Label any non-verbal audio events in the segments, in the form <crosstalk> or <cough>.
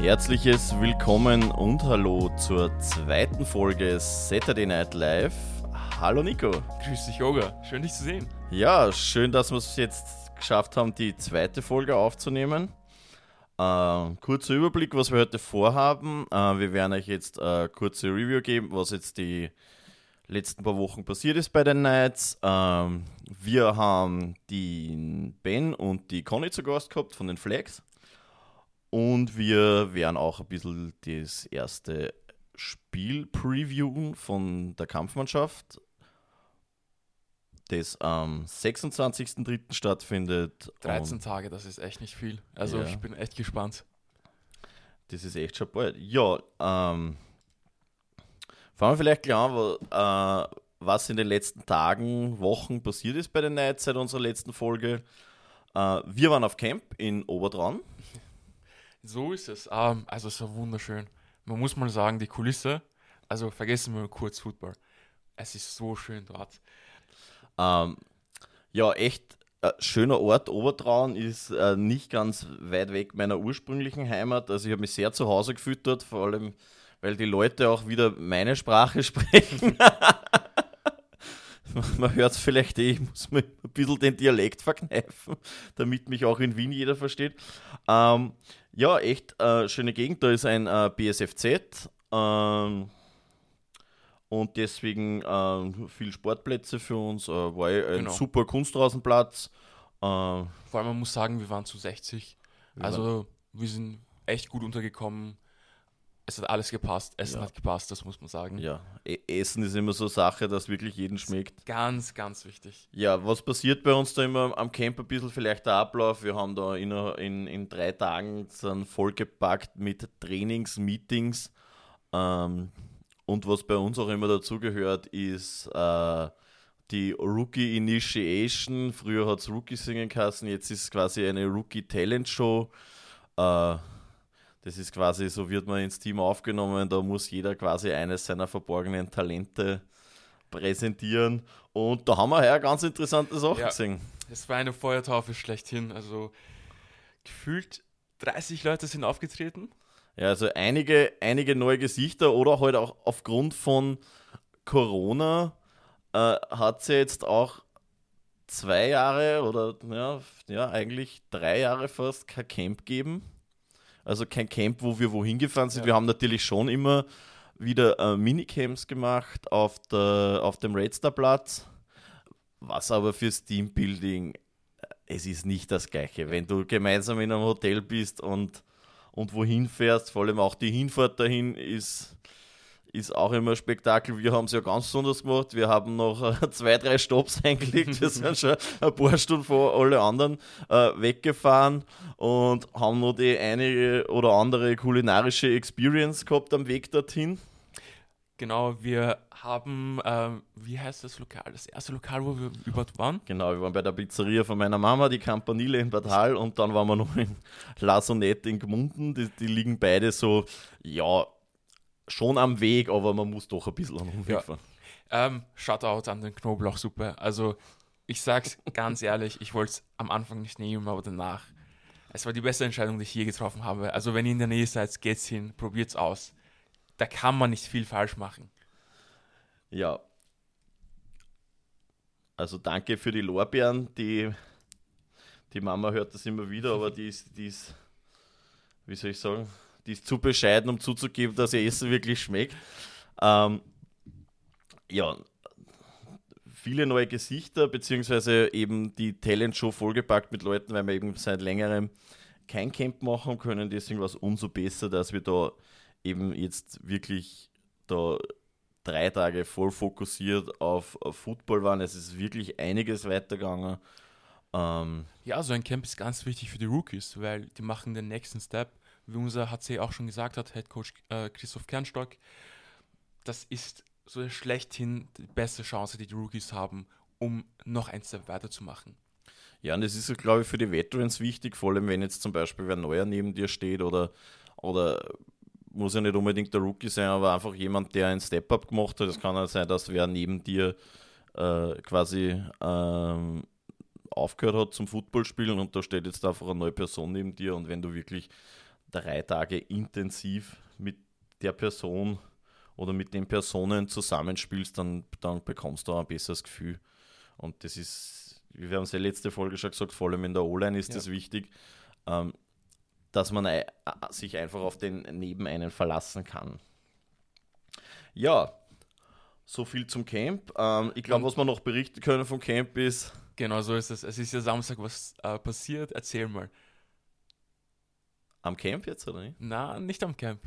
Herzliches Willkommen und Hallo zur zweiten Folge Saturday Night Live. Hallo Nico. Grüß dich, Yoga. Schön, dich zu sehen. Ja, schön, dass wir es jetzt geschafft haben, die zweite Folge aufzunehmen. Äh, kurzer Überblick, was wir heute vorhaben. Äh, wir werden euch jetzt eine kurze Review geben, was jetzt die letzten paar Wochen passiert ist bei den Knights. Ähm, wir haben den Ben und die Conny zu Gast gehabt von den Flags. Und wir werden auch ein bisschen das erste Spiel previewen von der Kampfmannschaft, das am 26.03. stattfindet. 13 Und Tage, das ist echt nicht viel. Also ja. ich bin echt gespannt. Das ist echt schon bald. Ja, ähm, fangen wir vielleicht klar an, äh, was in den letzten Tagen, Wochen passiert ist bei den Knights seit unserer letzten Folge. Äh, wir waren auf Camp in Obertraun. So ist es. Um, also es war wunderschön. Man muss mal sagen, die Kulisse, also vergessen wir kurz Football. Es ist so schön dort. Ähm, ja, echt äh, schöner Ort. Obertraun ist äh, nicht ganz weit weg meiner ursprünglichen Heimat. Also ich habe mich sehr zu Hause gefüttert, vor allem weil die Leute auch wieder meine Sprache <laughs> sprechen. Man hört es vielleicht eh, ich muss mir ein bisschen den Dialekt verkneifen, damit mich auch in Wien jeder versteht. Ähm, ja, echt äh, schöne Gegend. Da ist ein äh, BSFZ ähm, und deswegen äh, viel Sportplätze für uns. Äh, war ein genau. super Kunstrasenplatz. Äh, Vor allem, man muss sagen, wir waren zu 60. Also, wir sind echt gut untergekommen es hat alles gepasst. Essen ja. hat gepasst, das muss man sagen. Ja, e Essen ist immer so Sache, das wirklich jeden schmeckt. Ganz, ganz wichtig. Ja, was passiert bei uns da immer am Camp ein bisschen vielleicht der Ablauf? Wir haben da in, in, in drei Tagen dann vollgepackt mit Trainings, Meetings. Ähm, und was bei uns auch immer dazugehört, ist äh, die Rookie Initiation. Früher hat es Rookie singen kassen, jetzt ist es quasi eine Rookie Talent Show. Äh, das ist quasi, so wird man ins Team aufgenommen, da muss jeder quasi eines seiner verborgenen Talente präsentieren. Und da haben wir ja ganz interessante Sachen ja, gesehen. Es war eine Feuertaufe schlechthin. Also gefühlt 30 Leute sind aufgetreten. Ja, also einige, einige neue Gesichter oder halt auch aufgrund von Corona äh, hat sie jetzt auch zwei Jahre oder ja, ja, eigentlich drei Jahre fast kein Camp geben. Also kein Camp, wo wir wohin gefahren sind. Ja. Wir haben natürlich schon immer wieder äh, Minicamps gemacht auf, der, auf dem Redstar-Platz. Was aber fürs Teambuilding, äh, es ist nicht das Gleiche. Wenn du gemeinsam in einem Hotel bist und, und wohin fährst, vor allem auch die Hinfahrt dahin ist ist auch immer ein Spektakel. Wir haben es ja ganz besonders gemacht. Wir haben noch äh, <laughs> zwei, drei Stops <laughs> eingelegt. Wir sind schon ein paar Stunden vor alle anderen äh, weggefahren und haben noch die eine oder andere kulinarische Experience gehabt am Weg dorthin. Genau, wir haben, äh, wie heißt das Lokal? Das erste Lokal, wo wir überhaupt waren? Genau, wir waren bei der Pizzeria von meiner Mama, die Campanile in Bad Hall und dann waren wir noch in La Sonette in Gmunden. Die, die liegen beide so, ja, schon am Weg, aber man muss doch ein bisschen am Umweg ja. fahren. Ähm, Shoutout an den Knoblauchsuppe. Also, ich sag's ganz ehrlich, ich wollte es am Anfang nicht nehmen, aber danach. Es war die beste Entscheidung, die ich je getroffen habe. Also, wenn ihr in der Nähe seid, geht's hin, probiert's aus. Da kann man nicht viel falsch machen. Ja. Also, danke für die Lorbeeren. Die, die Mama hört das immer wieder, aber die ist, die ist wie soll ich sagen, die ist zu bescheiden, um zuzugeben, dass ihr Essen wirklich schmeckt. Ähm, ja, viele neue Gesichter, beziehungsweise eben die Talent-Show vollgepackt mit Leuten, weil wir eben seit längerem kein Camp machen können. Deswegen war es umso besser, dass wir da eben jetzt wirklich da drei Tage voll fokussiert auf, auf Football waren. Es ist wirklich einiges weitergegangen. Ähm, ja, so ein Camp ist ganz wichtig für die Rookies, weil die machen den nächsten Step wie unser HC auch schon gesagt hat, Head Coach äh, Christoph Kernstock, das ist so schlechthin die beste Chance, die die Rookies haben, um noch ein Step weiterzumachen. Ja, und das ist, glaube ich, für die Veterans wichtig, vor allem wenn jetzt zum Beispiel wer neuer neben dir steht oder, oder muss ja nicht unbedingt der Rookie sein, aber einfach jemand, der ein Step-Up gemacht hat. Es kann ja sein, dass wer neben dir äh, quasi ähm, aufgehört hat zum Footballspielen und da steht jetzt einfach eine neue Person neben dir und wenn du wirklich drei Tage intensiv mit der Person oder mit den Personen zusammenspielst, dann, dann bekommst du auch ein besseres Gefühl. Und das ist, wie wir haben es ja letzte Folge schon gesagt, vor allem in der O-Line ist ja. das wichtig, ähm, dass man äh, sich einfach auf den neben einen verlassen kann. Ja, so viel zum Camp. Ähm, ich glaube, was wir noch berichten können vom Camp ist. Genau, so ist es. Es ist ja Samstag was äh, passiert. Erzähl mal. Am Camp jetzt, oder nicht? Na, nicht am Camp.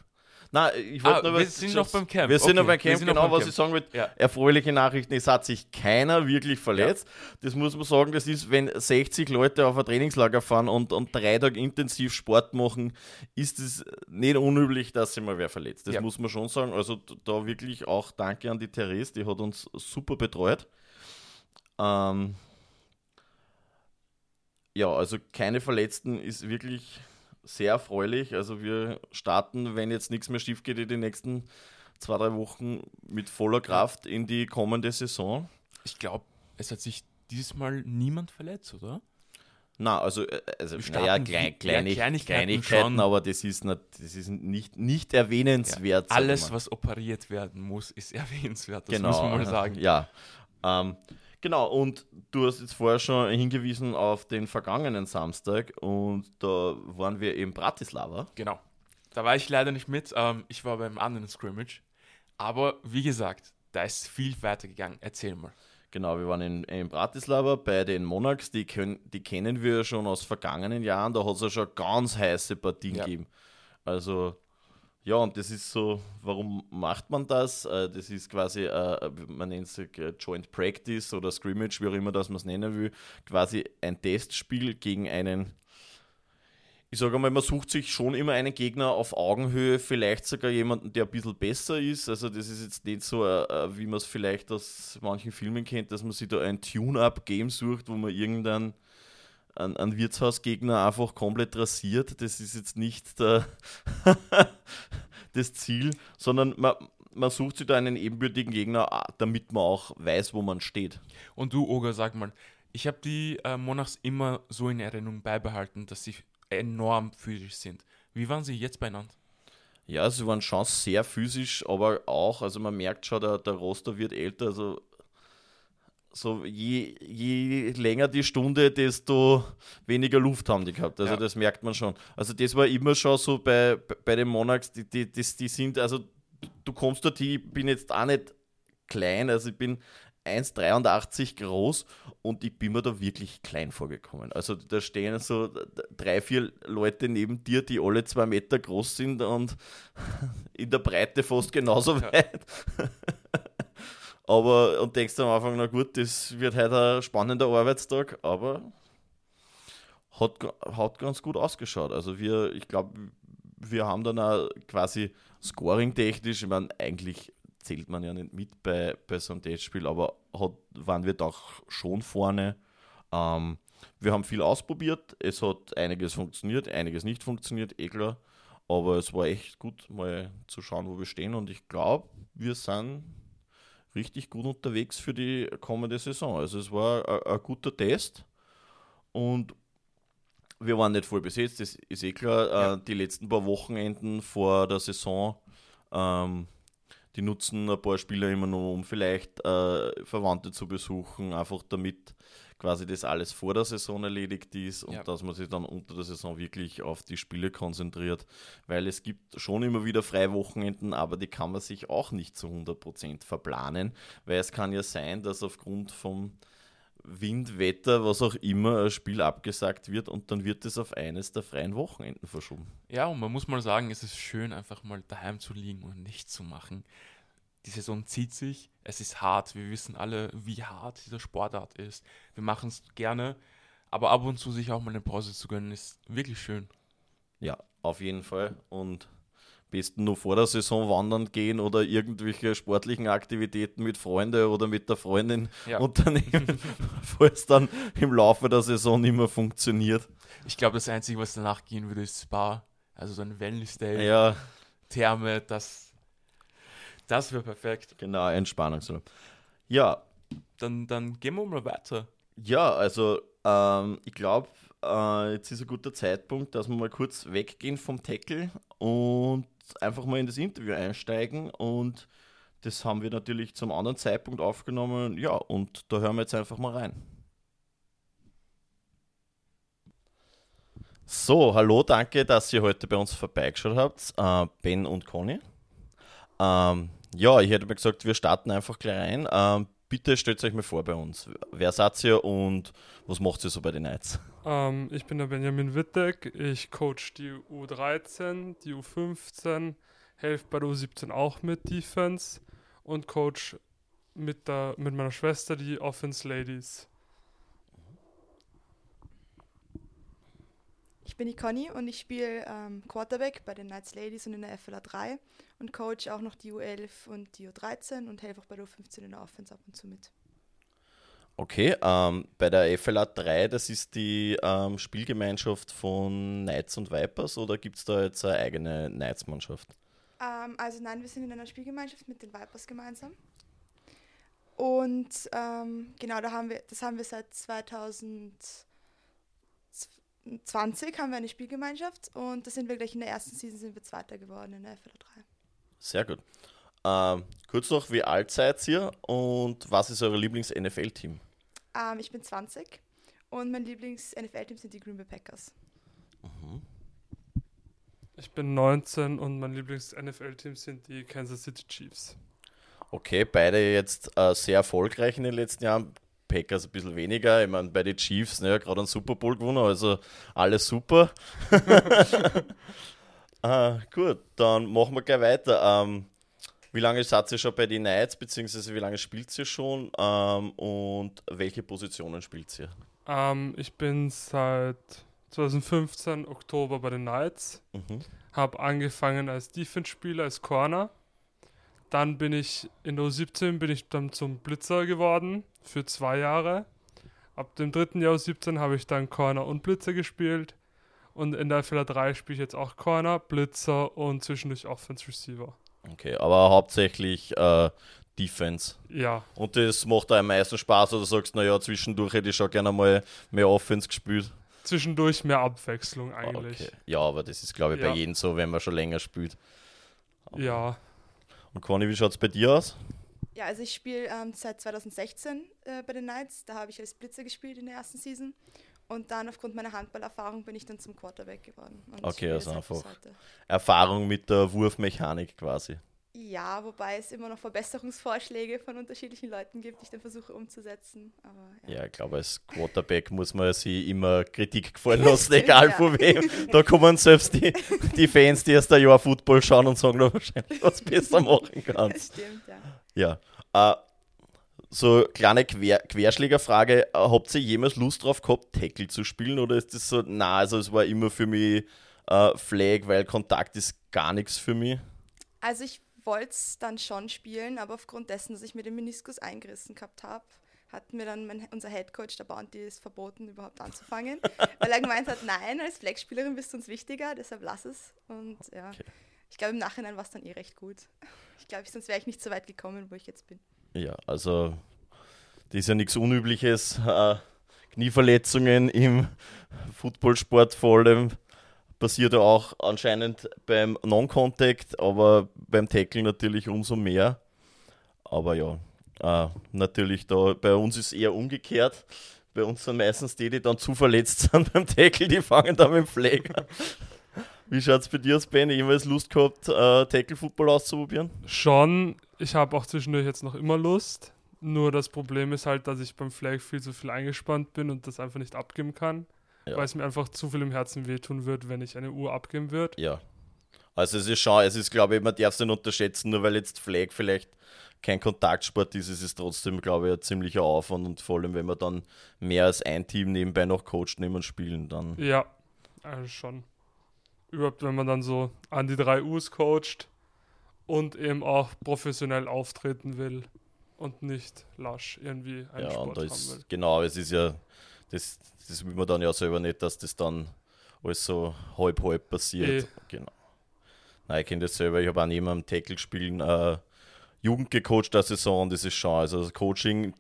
Nein, ich wollte ah, nur Wir sind noch beim Camp. Wir sind okay. noch beim Camp, genau, was Camp. ich sagen will. Ja. Erfreuliche Nachrichten, es hat sich keiner wirklich verletzt. Ja. Das muss man sagen, das ist, wenn 60 Leute auf ein Trainingslager fahren und, und drei Tage intensiv Sport machen, ist es nicht unüblich, dass sich mal wer verletzt. Das ja. muss man schon sagen. Also da wirklich auch danke an die Therese, die hat uns super betreut. Ähm, ja, also keine Verletzten ist wirklich sehr erfreulich. Also wir starten, wenn jetzt nichts mehr schief geht, in den nächsten zwei, drei Wochen mit voller Kraft in die kommende Saison. Ich glaube, es hat sich dieses Mal niemand verletzt, oder? Na, also, äh, also naja, klein, kleine, ja, Kleinigkeiten, Kleinigkeiten aber das ist, nicht, das ist nicht, nicht erwähnenswert. Ja, alles, was operiert werden muss, ist <laughs> erwähnenswert, das genau, muss man mal sagen. Ja, ähm, Genau, und du hast jetzt vorher schon hingewiesen auf den vergangenen Samstag und da waren wir in Bratislava. Genau. Da war ich leider nicht mit. Ähm, ich war beim anderen Scrimmage. Aber wie gesagt, da ist viel weitergegangen. Erzähl mal. Genau, wir waren in, in Bratislava bei den Monarchs. Die, können, die kennen wir schon aus vergangenen Jahren. Da hat es ja schon ganz heiße Partien ja. gegeben. Also ja, und das ist so, warum macht man das? Äh, das ist quasi, äh, man nennt es äh, Joint Practice oder Scrimmage, wie auch immer das man es nennen will, quasi ein Testspiel gegen einen, ich sage mal, man sucht sich schon immer einen Gegner auf Augenhöhe, vielleicht sogar jemanden, der ein bisschen besser ist. Also das ist jetzt nicht so, wie man es vielleicht aus manchen Filmen kennt, dass man sich da ein Tune-Up-Game sucht, wo man irgendeinen einen, einen Wirtshausgegner einfach komplett rasiert. Das ist jetzt nicht <laughs> das Ziel, sondern man, man sucht sich da einen ebenbürtigen Gegner, ah, damit man auch weiß, wo man steht. Und du, Oga, sag mal, ich habe die äh, Monarchs immer so in Erinnerung beibehalten, dass sie enorm physisch sind. Wie waren sie jetzt beieinander? Ja, sie waren schon sehr physisch, aber auch, also man merkt schon, der, der Roster wird älter, also so je, je länger die Stunde, desto weniger Luft haben die gehabt. Also ja. das merkt man schon. Also das war immer schon so bei, bei den Monarchs, die, die, die, die sind, also du kommst dort, ich bin jetzt auch nicht klein, also ich bin 1,83 groß und ich bin mir da wirklich klein vorgekommen. Also da stehen so drei, vier Leute neben dir, die alle zwei Meter groß sind und <laughs> in der Breite fast genauso weit. <laughs> Aber und denkst am Anfang, na gut, das wird heute ein spannender Arbeitstag, aber hat, hat ganz gut ausgeschaut. Also wir, ich glaube, wir haben dann auch quasi scoring-technisch, ich meine, eigentlich zählt man ja nicht mit bei, bei so einem Testspiel, aber hat, waren wir doch schon vorne. Ähm, wir haben viel ausprobiert, es hat einiges funktioniert, einiges nicht funktioniert, eh klar. Aber es war echt gut, mal zu schauen, wo wir stehen. Und ich glaube, wir sind richtig gut unterwegs für die kommende Saison. Also es war ein, guter Test und wir waren nicht voll besetzt, das ist eh klar. Ja. Äh, die letzten paar Wochenenden vor der Saison, ähm, die nutzen ein paar Spieler immer nur, um vielleicht äh, Verwandte zu besuchen, einfach damit quasi das alles vor der Saison erledigt ist und ja. dass man sich dann unter der Saison wirklich auf die Spiele konzentriert, weil es gibt schon immer wieder Freiwochenenden, aber die kann man sich auch nicht zu 100% verplanen, weil es kann ja sein, dass aufgrund vom Wind, Wetter, was auch immer, ein Spiel abgesagt wird und dann wird es auf eines der freien Wochenenden verschoben. Ja, und man muss mal sagen, es ist schön, einfach mal daheim zu liegen und nichts zu machen die Saison zieht sich, es ist hart, wir wissen alle, wie hart diese Sportart ist. Wir machen es gerne, aber ab und zu sich auch mal eine Pause zu gönnen, ist wirklich schön. Ja, auf jeden Fall. Und besten nur vor der Saison wandern gehen oder irgendwelche sportlichen Aktivitäten mit Freunden oder mit der Freundin ja. unternehmen, <laughs> falls dann im Laufe der Saison nicht mehr funktioniert. Ich glaube, das Einzige, was danach gehen würde, ist Spa. Also so ein Wellness-Day, ja. Therme, das das wäre perfekt. Genau, Entspannungsurlaub. Ja. Dann, dann gehen wir mal weiter. Ja, also Ähm, ich glaube, äh, jetzt ist ein guter Zeitpunkt, dass wir mal kurz weggehen vom Tackle und einfach mal in das Interview einsteigen. Und das haben wir natürlich zum anderen Zeitpunkt aufgenommen. Ja, und da hören wir jetzt einfach mal rein. So, hallo, danke, dass ihr heute bei uns vorbeigeschaut habt, äh, Ben und Conny. Ähm, ja, ich hätte mir gesagt, wir starten einfach gleich rein. Ähm, bitte stellt euch mal vor bei uns. Wer seid ihr und was macht ihr so bei den Knights? Ähm, ich bin der Benjamin Wittek. Ich coach die U13, die U15, helfe bei der U17 auch mit Defense und coach mit, der, mit meiner Schwester die Offense Ladies. Ich bin die Conny und ich spiele ähm, Quarterback bei den Knights Ladies und in der FLA 3 und coach auch noch die U11 und die U13 und helfe auch bei der U15 in der Offense ab und zu mit. Okay, ähm, bei der FLA 3, das ist die ähm, Spielgemeinschaft von Knights und Vipers oder gibt es da jetzt eine eigene Knights-Mannschaft? Ähm, also nein, wir sind in einer Spielgemeinschaft mit den Vipers gemeinsam. Und ähm, genau, da haben wir, das haben wir seit 2000 20 haben wir eine Spielgemeinschaft und da sind wir gleich in der ersten Season sind wir Zweiter geworden in der FL 3. Sehr gut. Ähm, kurz noch, wie alt seid ihr und was ist euer Lieblings-NFL-Team? Ähm, ich bin 20 und mein Lieblings-NFL-Team sind die Green Bay Packers. Mhm. Ich bin 19 und mein Lieblings-NFL-Team sind die Kansas City Chiefs. Okay, beide jetzt äh, sehr erfolgreich in den letzten Jahren. Packers ein bisschen weniger. Ich meine, bei den Chiefs, ne, gerade einen Super Bowl gewonnen, also alles super. <laughs> <laughs> ah, gut, dann machen wir gleich weiter. Ähm, wie lange seid ihr schon bei den Knights, beziehungsweise wie lange spielt ihr schon ähm, und welche Positionen spielt ihr? Ähm, ich bin seit 2015 Oktober bei den Knights. Mhm. Habe angefangen als Defense-Spieler, als Corner. Dann bin ich in der U17 bin ich dann zum Blitzer geworden für zwei Jahre. Ab dem dritten Jahr U17 habe ich dann Corner und Blitzer gespielt. Und in der FLA 3 spiele ich jetzt auch Corner, Blitzer und zwischendurch Offense Receiver. Okay, aber hauptsächlich äh, Defense. Ja. Und das macht da am meisten Spaß oder sagst, naja, zwischendurch hätte ich schon gerne mal mehr Offense gespielt? Zwischendurch mehr Abwechslung eigentlich. Okay. Ja, aber das ist, glaube ich, ja. bei jedem so, wenn man schon länger spielt. Aber ja. Und Conny, wie schaut es bei dir aus? Ja, also ich spiele ähm, seit 2016 äh, bei den Knights. Da habe ich als Blitzer gespielt in der ersten Season. Und dann aufgrund meiner Handballerfahrung bin ich dann zum Quarterback geworden. okay, also einfach Erfahrung mit der Wurfmechanik quasi. Ja, wobei es immer noch Verbesserungsvorschläge von unterschiedlichen Leuten gibt, die ich dann versuche umzusetzen. Aber, ja. ja. ich glaube, als Quarterback muss man sich immer Kritik gefallen <laughs> lassen, egal ja. von wem. Da kommen selbst die, die Fans, die erst ein Jahr Football schauen und sagen, du wahrscheinlich was besser <laughs> machen kannst. Das stimmt, ja. Ja. Äh, so kleine Quer Querschlägerfrage: Habt ihr jemals Lust drauf gehabt, Tackle zu spielen? Oder ist das so, na, also es war immer für mich äh, Flag, weil Kontakt ist gar nichts für mich? Also ich wollte es dann schon spielen, aber aufgrund dessen, dass ich mir den Meniskus eingerissen gehabt habe, hat mir dann mein, unser Headcoach, der Bounty, es verboten, überhaupt anzufangen, <laughs> weil er gemeint hat, nein, als Flagspielerin bist du uns wichtiger, deshalb lass es. Und ja, okay. ich glaube, im Nachhinein war es dann eh recht gut. Ich glaube, sonst wäre ich nicht so weit gekommen, wo ich jetzt bin. Ja, also das ist ja nichts Unübliches. Äh, Knieverletzungen im Footballsport vor allem passiert ja auch anscheinend beim Non-Contact, aber beim Tackle natürlich umso mehr. Aber ja, äh, natürlich da bei uns ist eher umgekehrt. Bei uns sind meistens die, die dann zu verletzt <laughs> sind beim Tackle, die fangen dann mit dem an. Wie schaut es bei dir aus, Ben? Jemals Lust gehabt, äh, Tackle-Football auszuprobieren? Schon. Ich habe auch zwischendurch jetzt noch immer Lust. Nur das Problem ist halt, dass ich beim Flag viel zu viel eingespannt bin und das einfach nicht abgeben kann ja. weil es mir einfach zu viel im Herzen wehtun wird, wenn ich eine Uhr abgeben würde. Ja. Also es ist schon, es ist glaube ich, man darf es nicht unterschätzen, nur weil jetzt Flag vielleicht kein Kontaktsport ist, ist es trotzdem, glaube ich, ein ziemlicher Aufwand und vor allem, wenn man dann mehr als ein Team nebenbei noch coacht nehmen und spielen, dann. Ja, also schon. Überhaupt, wenn man dann so an die drei U's coacht und eben auch professionell auftreten will und nicht lasch irgendwie einen ja, Sport und da ist, will. Genau, es ist ja das, das will man dann ja selber nicht, dass das dann alles so halb halb passiert. E. Genau. Nein, ich kenne das selber. Ich habe auch neben einem Tackle spielen äh, Jugend gecoacht der Saison und das ist schon. Also das Coaching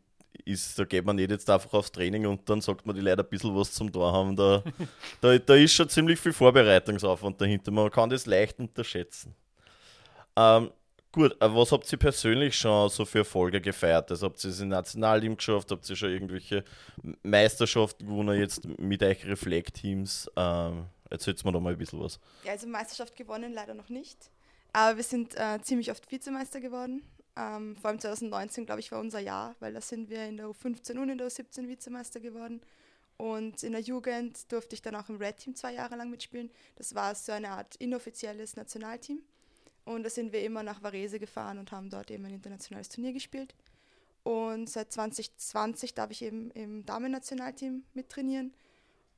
ist, da geht man nicht jetzt einfach aufs Training und dann sagt man die Leute ein bisschen was zum Tor haben. Da, <laughs> da, da ist schon ziemlich viel Vorbereitungsaufwand dahinter. Man kann das leicht unterschätzen. Ähm, gut, aber was habt ihr persönlich schon so für Erfolge gefeiert? Also habt ihr es im Nationalteam geschafft? Habt ihr schon irgendwelche Meisterschaften gewonnen jetzt mit euch Reflect-Teams? Ähm, erzählt mir da mal ein bisschen was. Ja, also Meisterschaft gewonnen leider noch nicht. Aber wir sind äh, ziemlich oft Vizemeister geworden. Ähm, vor allem 2019, glaube ich, war unser Jahr, weil da sind wir in der U15 und in der U17 Vizemeister geworden. Und in der Jugend durfte ich dann auch im Red Team zwei Jahre lang mitspielen. Das war so eine Art inoffizielles Nationalteam. Und da sind wir immer nach Varese gefahren und haben dort eben ein internationales Turnier gespielt. Und seit 2020 darf ich eben im Damen-Nationalteam mittrainieren.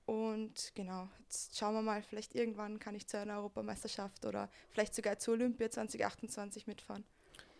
Und genau, jetzt schauen wir mal, vielleicht irgendwann kann ich zu einer Europameisterschaft oder vielleicht sogar zur Olympia 2028 mitfahren.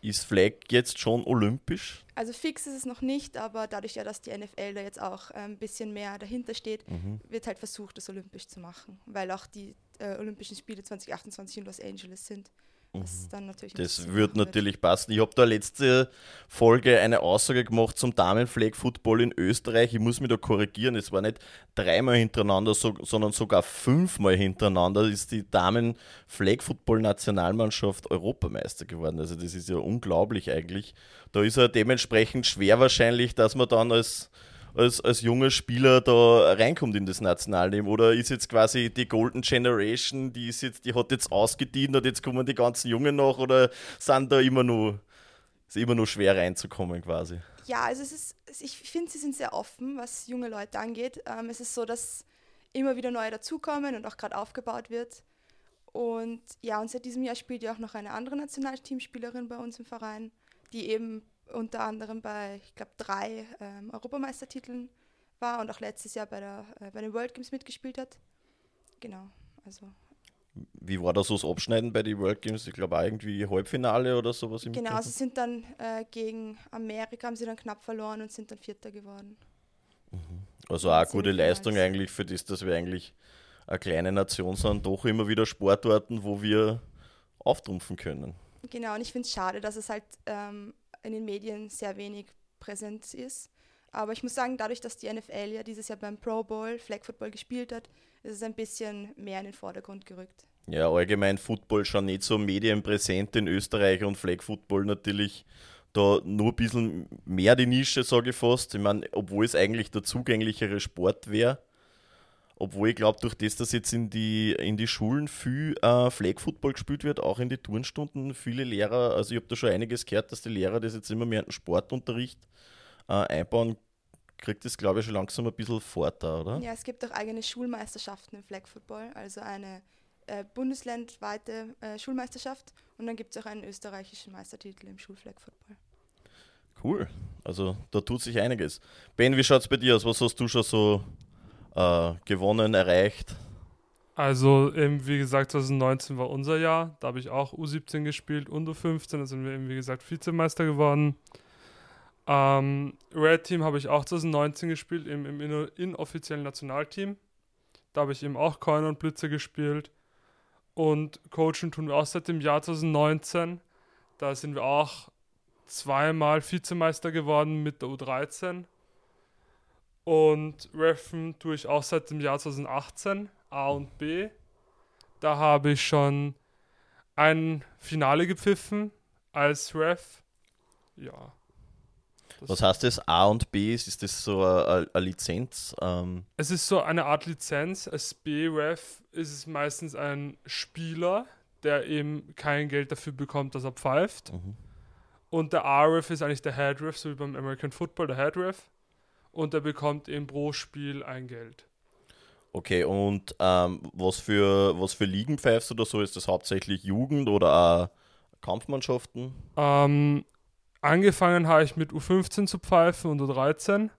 Ist Flag jetzt schon olympisch? Also fix ist es noch nicht, aber dadurch ja, dass die NFL da jetzt auch äh, ein bisschen mehr dahinter steht, mhm. wird halt versucht, das olympisch zu machen, weil auch die äh, Olympischen Spiele 2028 in Los Angeles sind. Das, das wird natürlich passen. Ich habe da letzte Folge eine Aussage gemacht zum Damenflag-Football in Österreich. Ich muss mich da korrigieren. Es war nicht dreimal hintereinander, so, sondern sogar fünfmal hintereinander ist die Damen-Flag-Football-Nationalmannschaft Europameister geworden. Also das ist ja unglaublich eigentlich. Da ist ja dementsprechend schwer wahrscheinlich, dass man dann als als, als junger Spieler da reinkommt in das Nationalteam? Oder ist jetzt quasi die Golden Generation, die ist jetzt, die hat jetzt ausgedient und jetzt kommen die ganzen Jungen noch oder sind da immer nur, ist immer nur schwer reinzukommen quasi? Ja, also es ist, ich finde, sie sind sehr offen, was junge Leute angeht. Ähm, es ist so, dass immer wieder neue dazukommen und auch gerade aufgebaut wird. Und ja, und seit diesem Jahr spielt ja auch noch eine andere Nationalteamspielerin bei uns im Verein, die eben unter anderem bei, ich glaube, drei ähm, Europameistertiteln war und auch letztes Jahr bei, der, äh, bei den World Games mitgespielt hat. Genau, also. Wie war das so das Abschneiden bei den World Games? Ich glaube irgendwie Halbfinale oder sowas im Genau, sie sind dann äh, gegen Amerika, haben sie dann knapp verloren und sind dann Vierter geworden. Mhm. Also auch eine gute Leistung eigentlich für das, dass wir eigentlich eine kleine Nation sind, doch immer wieder Sportarten, wo wir auftrumpfen können. Genau, und ich finde es schade, dass es halt ähm, in den Medien sehr wenig präsent ist. Aber ich muss sagen, dadurch, dass die NFL ja dieses Jahr beim Pro Bowl Flag Football gespielt hat, ist es ein bisschen mehr in den Vordergrund gerückt. Ja, allgemein Football schon nicht so medienpräsent in Österreich und Flag Football natürlich da nur ein bisschen mehr die Nische, sage ich fast. Ich meine, obwohl es eigentlich der zugänglichere Sport wäre, obwohl ich glaube, durch das, dass jetzt in die, in die Schulen viel äh, Flag Football gespielt wird, auch in die Turnstunden, viele Lehrer, also ich habe da schon einiges gehört, dass die Lehrer das jetzt immer mehr in den Sportunterricht äh, einbauen, kriegt das, glaube ich, schon langsam ein bisschen fort oder? Ja, es gibt auch eigene Schulmeisterschaften im Flag Football, also eine äh, bundeslandweite äh, Schulmeisterschaft und dann gibt es auch einen österreichischen Meistertitel im Schulflag Football. Cool, also da tut sich einiges. Ben, wie schaut es bei dir aus? Was hast du schon so äh, gewonnen, erreicht? Also, eben, wie gesagt, 2019 war unser Jahr. Da habe ich auch U17 gespielt und U15. Da sind wir eben, wie gesagt, Vizemeister geworden. Ähm, Red Team habe ich auch 2019 gespielt, im, im inoffiziellen Nationalteam. Da habe ich eben auch Coin und Blitze gespielt. Und Coachen tun wir auch seit dem Jahr 2019. Da sind wir auch zweimal Vizemeister geworden mit der U13. Und Refen tue ich auch seit dem Jahr 2018, A und B. Da habe ich schon ein Finale gepfiffen als Ref. Ja. Was heißt das? A und B? Ist das so eine, eine Lizenz? Ähm es ist so eine Art Lizenz. Als B-Ref ist es meistens ein Spieler, der eben kein Geld dafür bekommt, dass er pfeift. Mhm. Und der A-Ref ist eigentlich der Head-Ref, so wie beim American Football, der Head-Ref und er bekommt eben pro Spiel ein Geld. Okay, und ähm, was, für, was für Ligen pfeifst du da so? Ist das hauptsächlich Jugend oder auch Kampfmannschaften? Ähm, angefangen habe ich mit U15 zu pfeifen und U13.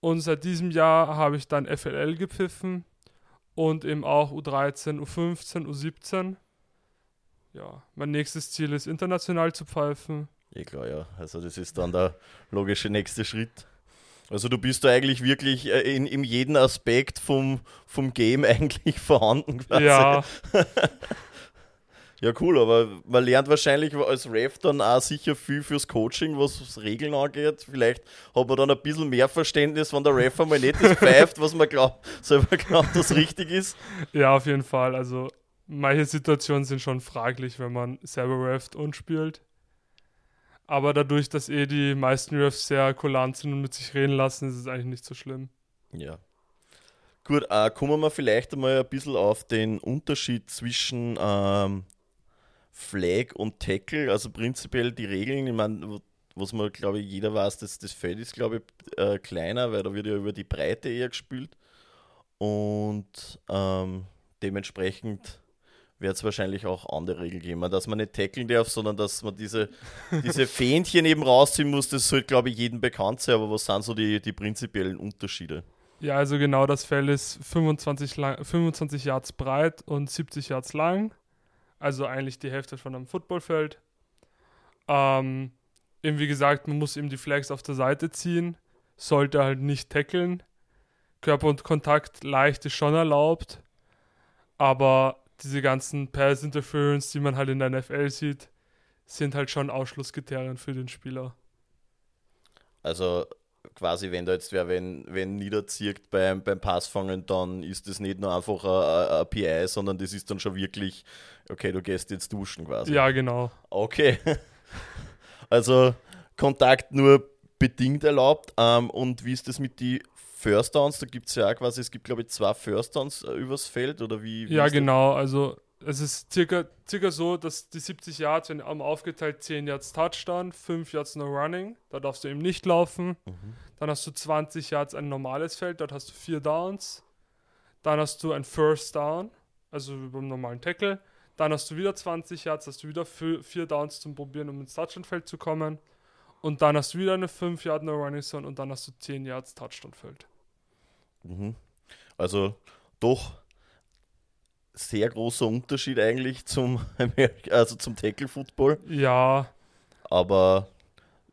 Und seit diesem Jahr habe ich dann FLL gepfiffen und eben auch U13, U15, U17. Ja, mein nächstes Ziel ist international zu pfeifen. Ja klar, ja. Also das ist dann der logische nächste Schritt. Also du bist da eigentlich wirklich äh, in, in jedem Aspekt vom, vom Game <laughs> eigentlich vorhanden. Quasi. Ja. <laughs> Ja, cool, aber man lernt wahrscheinlich als Ref dann auch sicher viel fürs Coaching, was das Regeln angeht. Vielleicht hat man dann ein bisschen mehr Verständnis, wenn der Ref einmal nicht das pfeift, was man glaubt, selber glaubt, dass richtig ist. Ja, auf jeden Fall. Also manche Situationen sind schon fraglich, wenn man selber reft und spielt. Aber dadurch, dass eh die meisten Refs sehr kulant sind und mit sich reden lassen, ist es eigentlich nicht so schlimm. Ja. Gut, äh, kommen wir vielleicht einmal ein bisschen auf den Unterschied zwischen ähm, Flag und Tackle, also prinzipiell die Regeln, ich meine, was man, glaube ich, jeder weiß, dass das Feld ist, glaube ich, äh, kleiner, weil da wird ja über die Breite eher gespielt. Und ähm, dementsprechend wird es wahrscheinlich auch andere Regeln geben, dass man nicht tackeln darf, sondern dass man diese, diese <laughs> Fähnchen eben rausziehen muss. Das sollte, glaube ich, jedem bekannt sein, aber was sind so die, die prinzipiellen Unterschiede? Ja, also genau, das Feld ist 25, lang, 25 Yards breit und 70 Yards lang also eigentlich die Hälfte von einem Footballfeld. Ähm, eben wie gesagt, man muss eben die Flags auf der Seite ziehen, sollte halt nicht tackeln. Körper und Kontakt leicht ist schon erlaubt, aber diese ganzen Pass Interference, die man halt in der NFL sieht, sind halt schon Ausschlusskriterien für den Spieler. Also quasi, wenn da jetzt wer wenn, wenn niederzieht beim, beim Passfangen, dann ist das nicht nur einfach ein, ein PI, sondern das ist dann schon wirklich, okay, du gehst jetzt duschen quasi. Ja, genau. Okay. <laughs> Also Kontakt nur bedingt erlaubt. Ähm, und wie ist das mit den First Downs? Da gibt es ja auch quasi, es gibt glaube ich zwei First Downs äh, übers Feld oder wie? wie ja, genau. Das? Also es ist circa, circa so, dass die 70 Yards werden aufgeteilt 10 Yards Touchdown, 5 Yards No Running, da darfst du eben nicht laufen. Mhm. Dann hast du 20 Yards ein normales Feld, dort hast du 4 Downs. Dann hast du ein First Down, also beim normalen Tackle. Dann hast du wieder 20 Yards, hast du wieder 4 Downs zum Probieren, um ins Touchdown-Feld zu kommen. Und dann hast du wieder eine 5 Yard No Running Zone und dann hast du 10 Yards Touchdown-Feld. Mhm. Also doch sehr großer Unterschied eigentlich zum, also zum Tackle-Football. Ja. Aber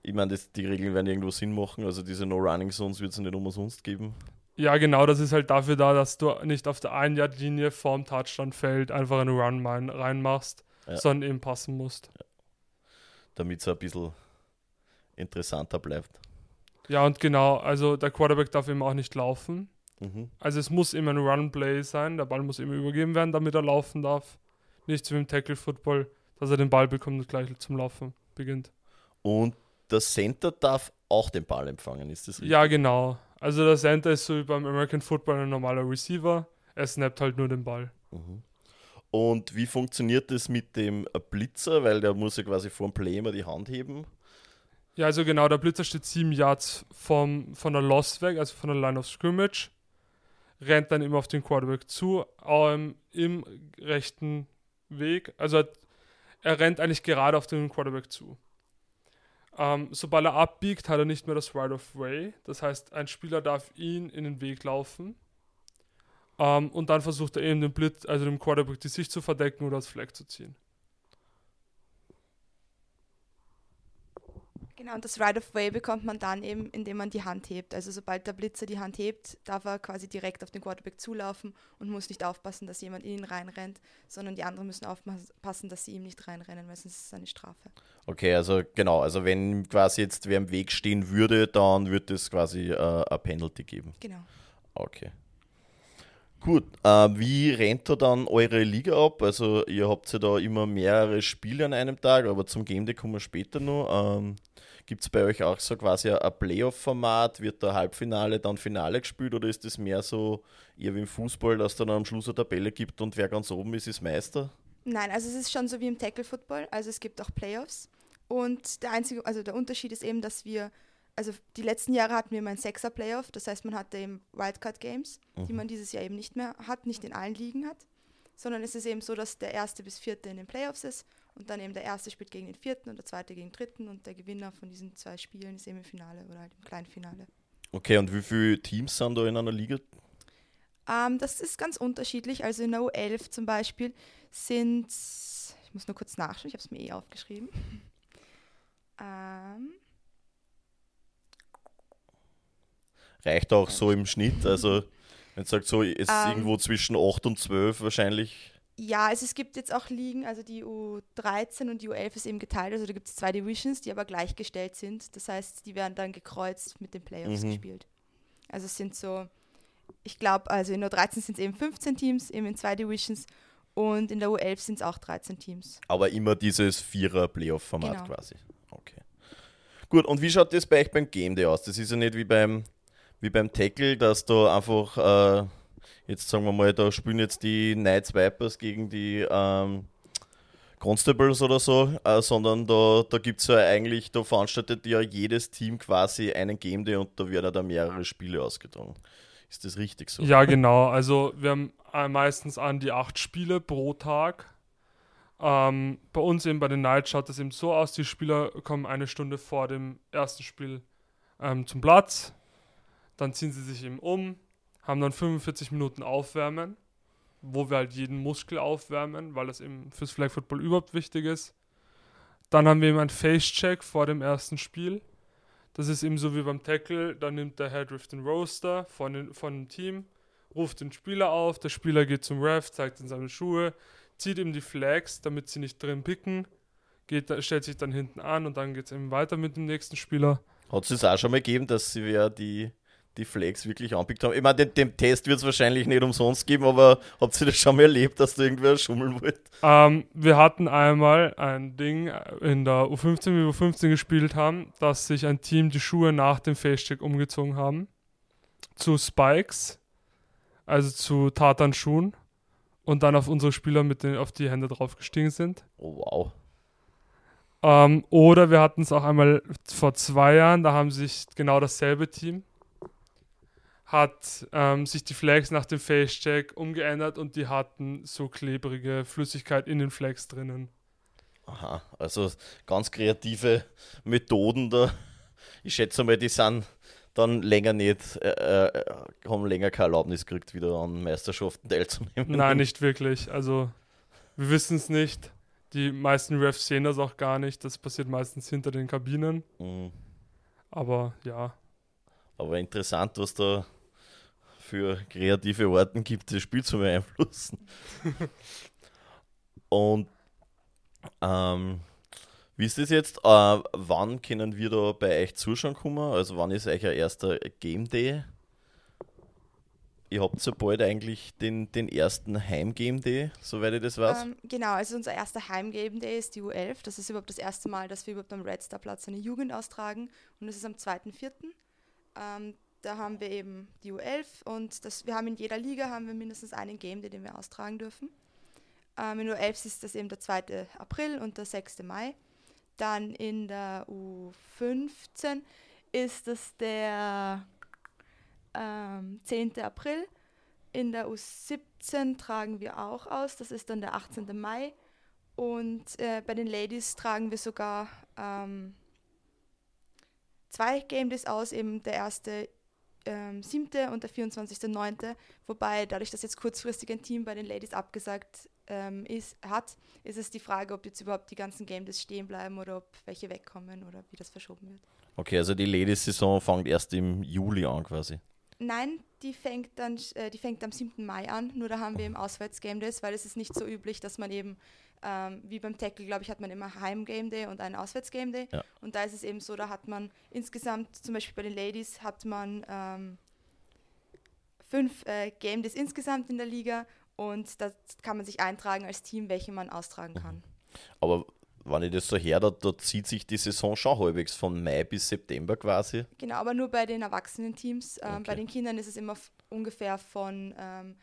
ich meine, die Regeln werden irgendwo Sinn machen. Also diese No-Running-Zones wird es nicht umsonst geben. Ja, genau, das ist halt dafür da, dass du nicht auf der Ein-Yard-Linie vorm Touchdown-Feld einfach einen Run reinmachst, ja. sondern eben passen musst. Ja. Damit es ein bisschen interessanter bleibt. Ja, und genau, also der Quarterback darf eben auch nicht laufen. Mhm. Also es muss immer ein Run-Play sein, der Ball muss immer übergeben werden, damit er laufen darf. Nicht wie im Tackle-Football, dass er den Ball bekommt und gleich zum Laufen beginnt. Und der Center darf auch den Ball empfangen, ist das richtig? Ja, genau. Also der Center ist so wie beim American Football ein normaler Receiver. Er snappt halt nur den Ball. Mhm. Und wie funktioniert das mit dem Blitzer? Weil der muss ja quasi vor dem Play immer die Hand heben. Ja, also genau, der Blitzer steht sieben Yards vom, von der Loss weg, also von der Line of Scrimmage rennt dann immer auf den Quarterback zu, ähm, im rechten Weg. Also er rennt eigentlich gerade auf den Quarterback zu. Ähm, sobald er abbiegt, hat er nicht mehr das Right of Way. Das heißt, ein Spieler darf ihn in den Weg laufen. Ähm, und dann versucht er eben den Blitz, also dem Quarterback die Sicht zu verdecken oder das Flag zu ziehen. Genau, und das Right of Way bekommt man dann eben, indem man die Hand hebt. Also sobald der Blitzer die Hand hebt, darf er quasi direkt auf den Quarterback zulaufen und muss nicht aufpassen, dass jemand in ihn reinrennt, sondern die anderen müssen aufpassen, dass sie ihm nicht reinrennen, weil sonst ist es eine Strafe. Okay, also genau, also wenn quasi jetzt wer im Weg stehen würde, dann wird es quasi äh, eine Penalty geben. Genau. Okay. Gut, äh, wie rennt da dann eure Liga ab? Also ihr habt ja da immer mehrere Spiele an einem Tag, aber zum Game Day kommen wir später noch. Ähm, Gibt es bei euch auch so quasi ein Playoff-Format? Wird da Halbfinale, dann Finale gespielt oder ist das mehr so eher wie im Fußball, dass dann am Schluss eine Tabelle gibt und wer ganz oben ist, ist Meister? Nein, also es ist schon so wie im Tackle-Football, also es gibt auch Playoffs. Und der einzige, also der Unterschied ist eben, dass wir, also die letzten Jahre hatten wir immer ein Sechser-Playoff, das heißt, man hatte eben Wildcard-Games, mhm. die man dieses Jahr eben nicht mehr hat, nicht in allen Ligen hat, sondern es ist eben so, dass der erste bis vierte in den Playoffs ist und dann eben der erste spielt gegen den vierten und der zweite gegen den dritten und der Gewinner von diesen zwei Spielen ist eben im Finale oder halt im Kleinfinale. Okay, und wie viele Teams sind da in einer Liga? Ähm, das ist ganz unterschiedlich. Also in der U11 zum Beispiel sind, ich muss nur kurz nachschauen, ich habe es mir eh aufgeschrieben. <laughs> ähm, Reicht auch so im Schnitt, also wenn du sagst, so ist ähm. irgendwo zwischen 8 und 12 wahrscheinlich Ja, also es gibt jetzt auch Ligen, also die U13 und die U11 ist eben geteilt, also da gibt es zwei Divisions, die aber gleichgestellt sind. Das heißt, die werden dann gekreuzt mit den Playoffs mhm. gespielt. Also es sind so, ich glaube, also in der U13 sind es eben 15 Teams, eben in zwei Divisions und in der U11 sind es auch 13 Teams. Aber immer dieses Vierer-Playoff-Format genau. quasi. Okay. Gut, und wie schaut das bei euch beim Game Day aus? Das ist ja nicht wie beim, wie beim Tackle, dass da einfach... Äh, jetzt sagen wir mal, da spielen jetzt die Knights Vipers gegen die ähm, Constables oder so, äh, sondern da, da gibt es ja eigentlich, da veranstaltet ja jedes Team quasi einen Game Day und da werden da mehrere Spiele ausgetragen. Ist das richtig so? Ja, genau. Also wir haben äh, meistens an die acht Spiele pro Tag. Ähm, bei uns eben bei den Knights schaut das eben so aus, die Spieler kommen eine Stunde vor dem ersten Spiel ähm, zum Platz, dann ziehen sie sich eben um, haben dann 45 Minuten Aufwärmen, wo wir halt jeden Muskel aufwärmen, weil das eben fürs Flag Football überhaupt wichtig ist. Dann haben wir eben einen Face-Check vor dem ersten Spiel. Das ist eben so wie beim Tackle, dann nimmt der Headriff den Roaster von, den, von dem Team, ruft den Spieler auf, der Spieler geht zum Ref, zeigt ihm seine Schuhe, zieht ihm die Flags, damit sie nicht drin picken, geht, stellt sich dann hinten an und dann geht es eben weiter mit dem nächsten Spieler. Hat es auch schon mal gegeben, dass sie wer die die Flags wirklich anpickt haben. Ich meine, den, den Test wird es wahrscheinlich nicht umsonst geben, aber habt ihr das schon mal erlebt, dass da irgendwer schummeln wollte? Ähm, wir hatten einmal ein Ding in der U15, wie wir U15 gespielt haben, dass sich ein Team die Schuhe nach dem Facecheck umgezogen haben. Zu Spikes, also zu Tatan-Schuhen. Und dann auf unsere Spieler mit den, auf die Hände draufgestiegen sind. Oh, wow. Ähm, oder wir hatten es auch einmal vor zwei Jahren, da haben sich genau dasselbe Team hat ähm, sich die Flags nach dem Face-Check umgeändert und die hatten so klebrige Flüssigkeit in den Flags drinnen. Aha, also ganz kreative Methoden da. Ich schätze mal, die sind dann länger nicht, äh, äh, haben länger keine Erlaubnis gekriegt, wieder an Meisterschaften teilzunehmen. Nein, <laughs> nicht wirklich. Also wir wissen es nicht. Die meisten Refs sehen das auch gar nicht. Das passiert meistens hinter den Kabinen. Mhm. Aber ja. Aber interessant, was da für kreative Orten gibt, das Spiel zu beeinflussen. <laughs> Und ähm, wie ist das jetzt? Äh, wann können wir da bei euch zuschauen kommen? Also wann ist euch euer erster Game Day? Ihr habt so bald eigentlich den, den ersten Heim-Game Day, soweit ich das weiß. Ähm, genau, also unser erster Heim-Game Day ist die U11. Das ist überhaupt das erste Mal, dass wir überhaupt am Red Star Platz eine Jugend austragen. Und das ist am 2.4. Ähm, da haben wir eben die U11 und das, wir haben in jeder Liga haben wir mindestens einen Game, den wir austragen dürfen. Ähm, in U11 ist das eben der 2. April und der 6. Mai. Dann in der U15 ist das der ähm, 10. April. In der U17 tragen wir auch aus, das ist dann der 18. Mai. Und äh, bei den Ladies tragen wir sogar ähm, zwei Game Days aus, eben der erste ähm, 7. und der 24.9. Wobei, dadurch, dass jetzt kurzfristig ein Team bei den Ladies abgesagt ähm, ist, hat, ist es die Frage, ob jetzt überhaupt die ganzen Game Days stehen bleiben oder ob welche wegkommen oder wie das verschoben wird. Okay, also die Ladies-Saison fängt erst im Juli an quasi. Nein, die fängt dann, äh, die fängt am 7. Mai an, nur da haben wir im Auswärts-Game Days, weil es ist nicht so üblich, dass man eben ähm, wie beim Tackle, glaube ich, hat man immer Heim-Game Day und einen Auswärts-Game Day. Ja. Und da ist es eben so, da hat man insgesamt, zum Beispiel bei den Ladies, hat man ähm, fünf äh, Game Days insgesamt in der Liga und da kann man sich eintragen als Team, welche man austragen mhm. kann. Aber wenn ich das so her, da, da, zieht sich die Saison schon halbwegs von Mai bis September quasi. Genau, aber nur bei den erwachsenen Teams. Ähm, okay. Bei den Kindern ist es immer ungefähr von ähm,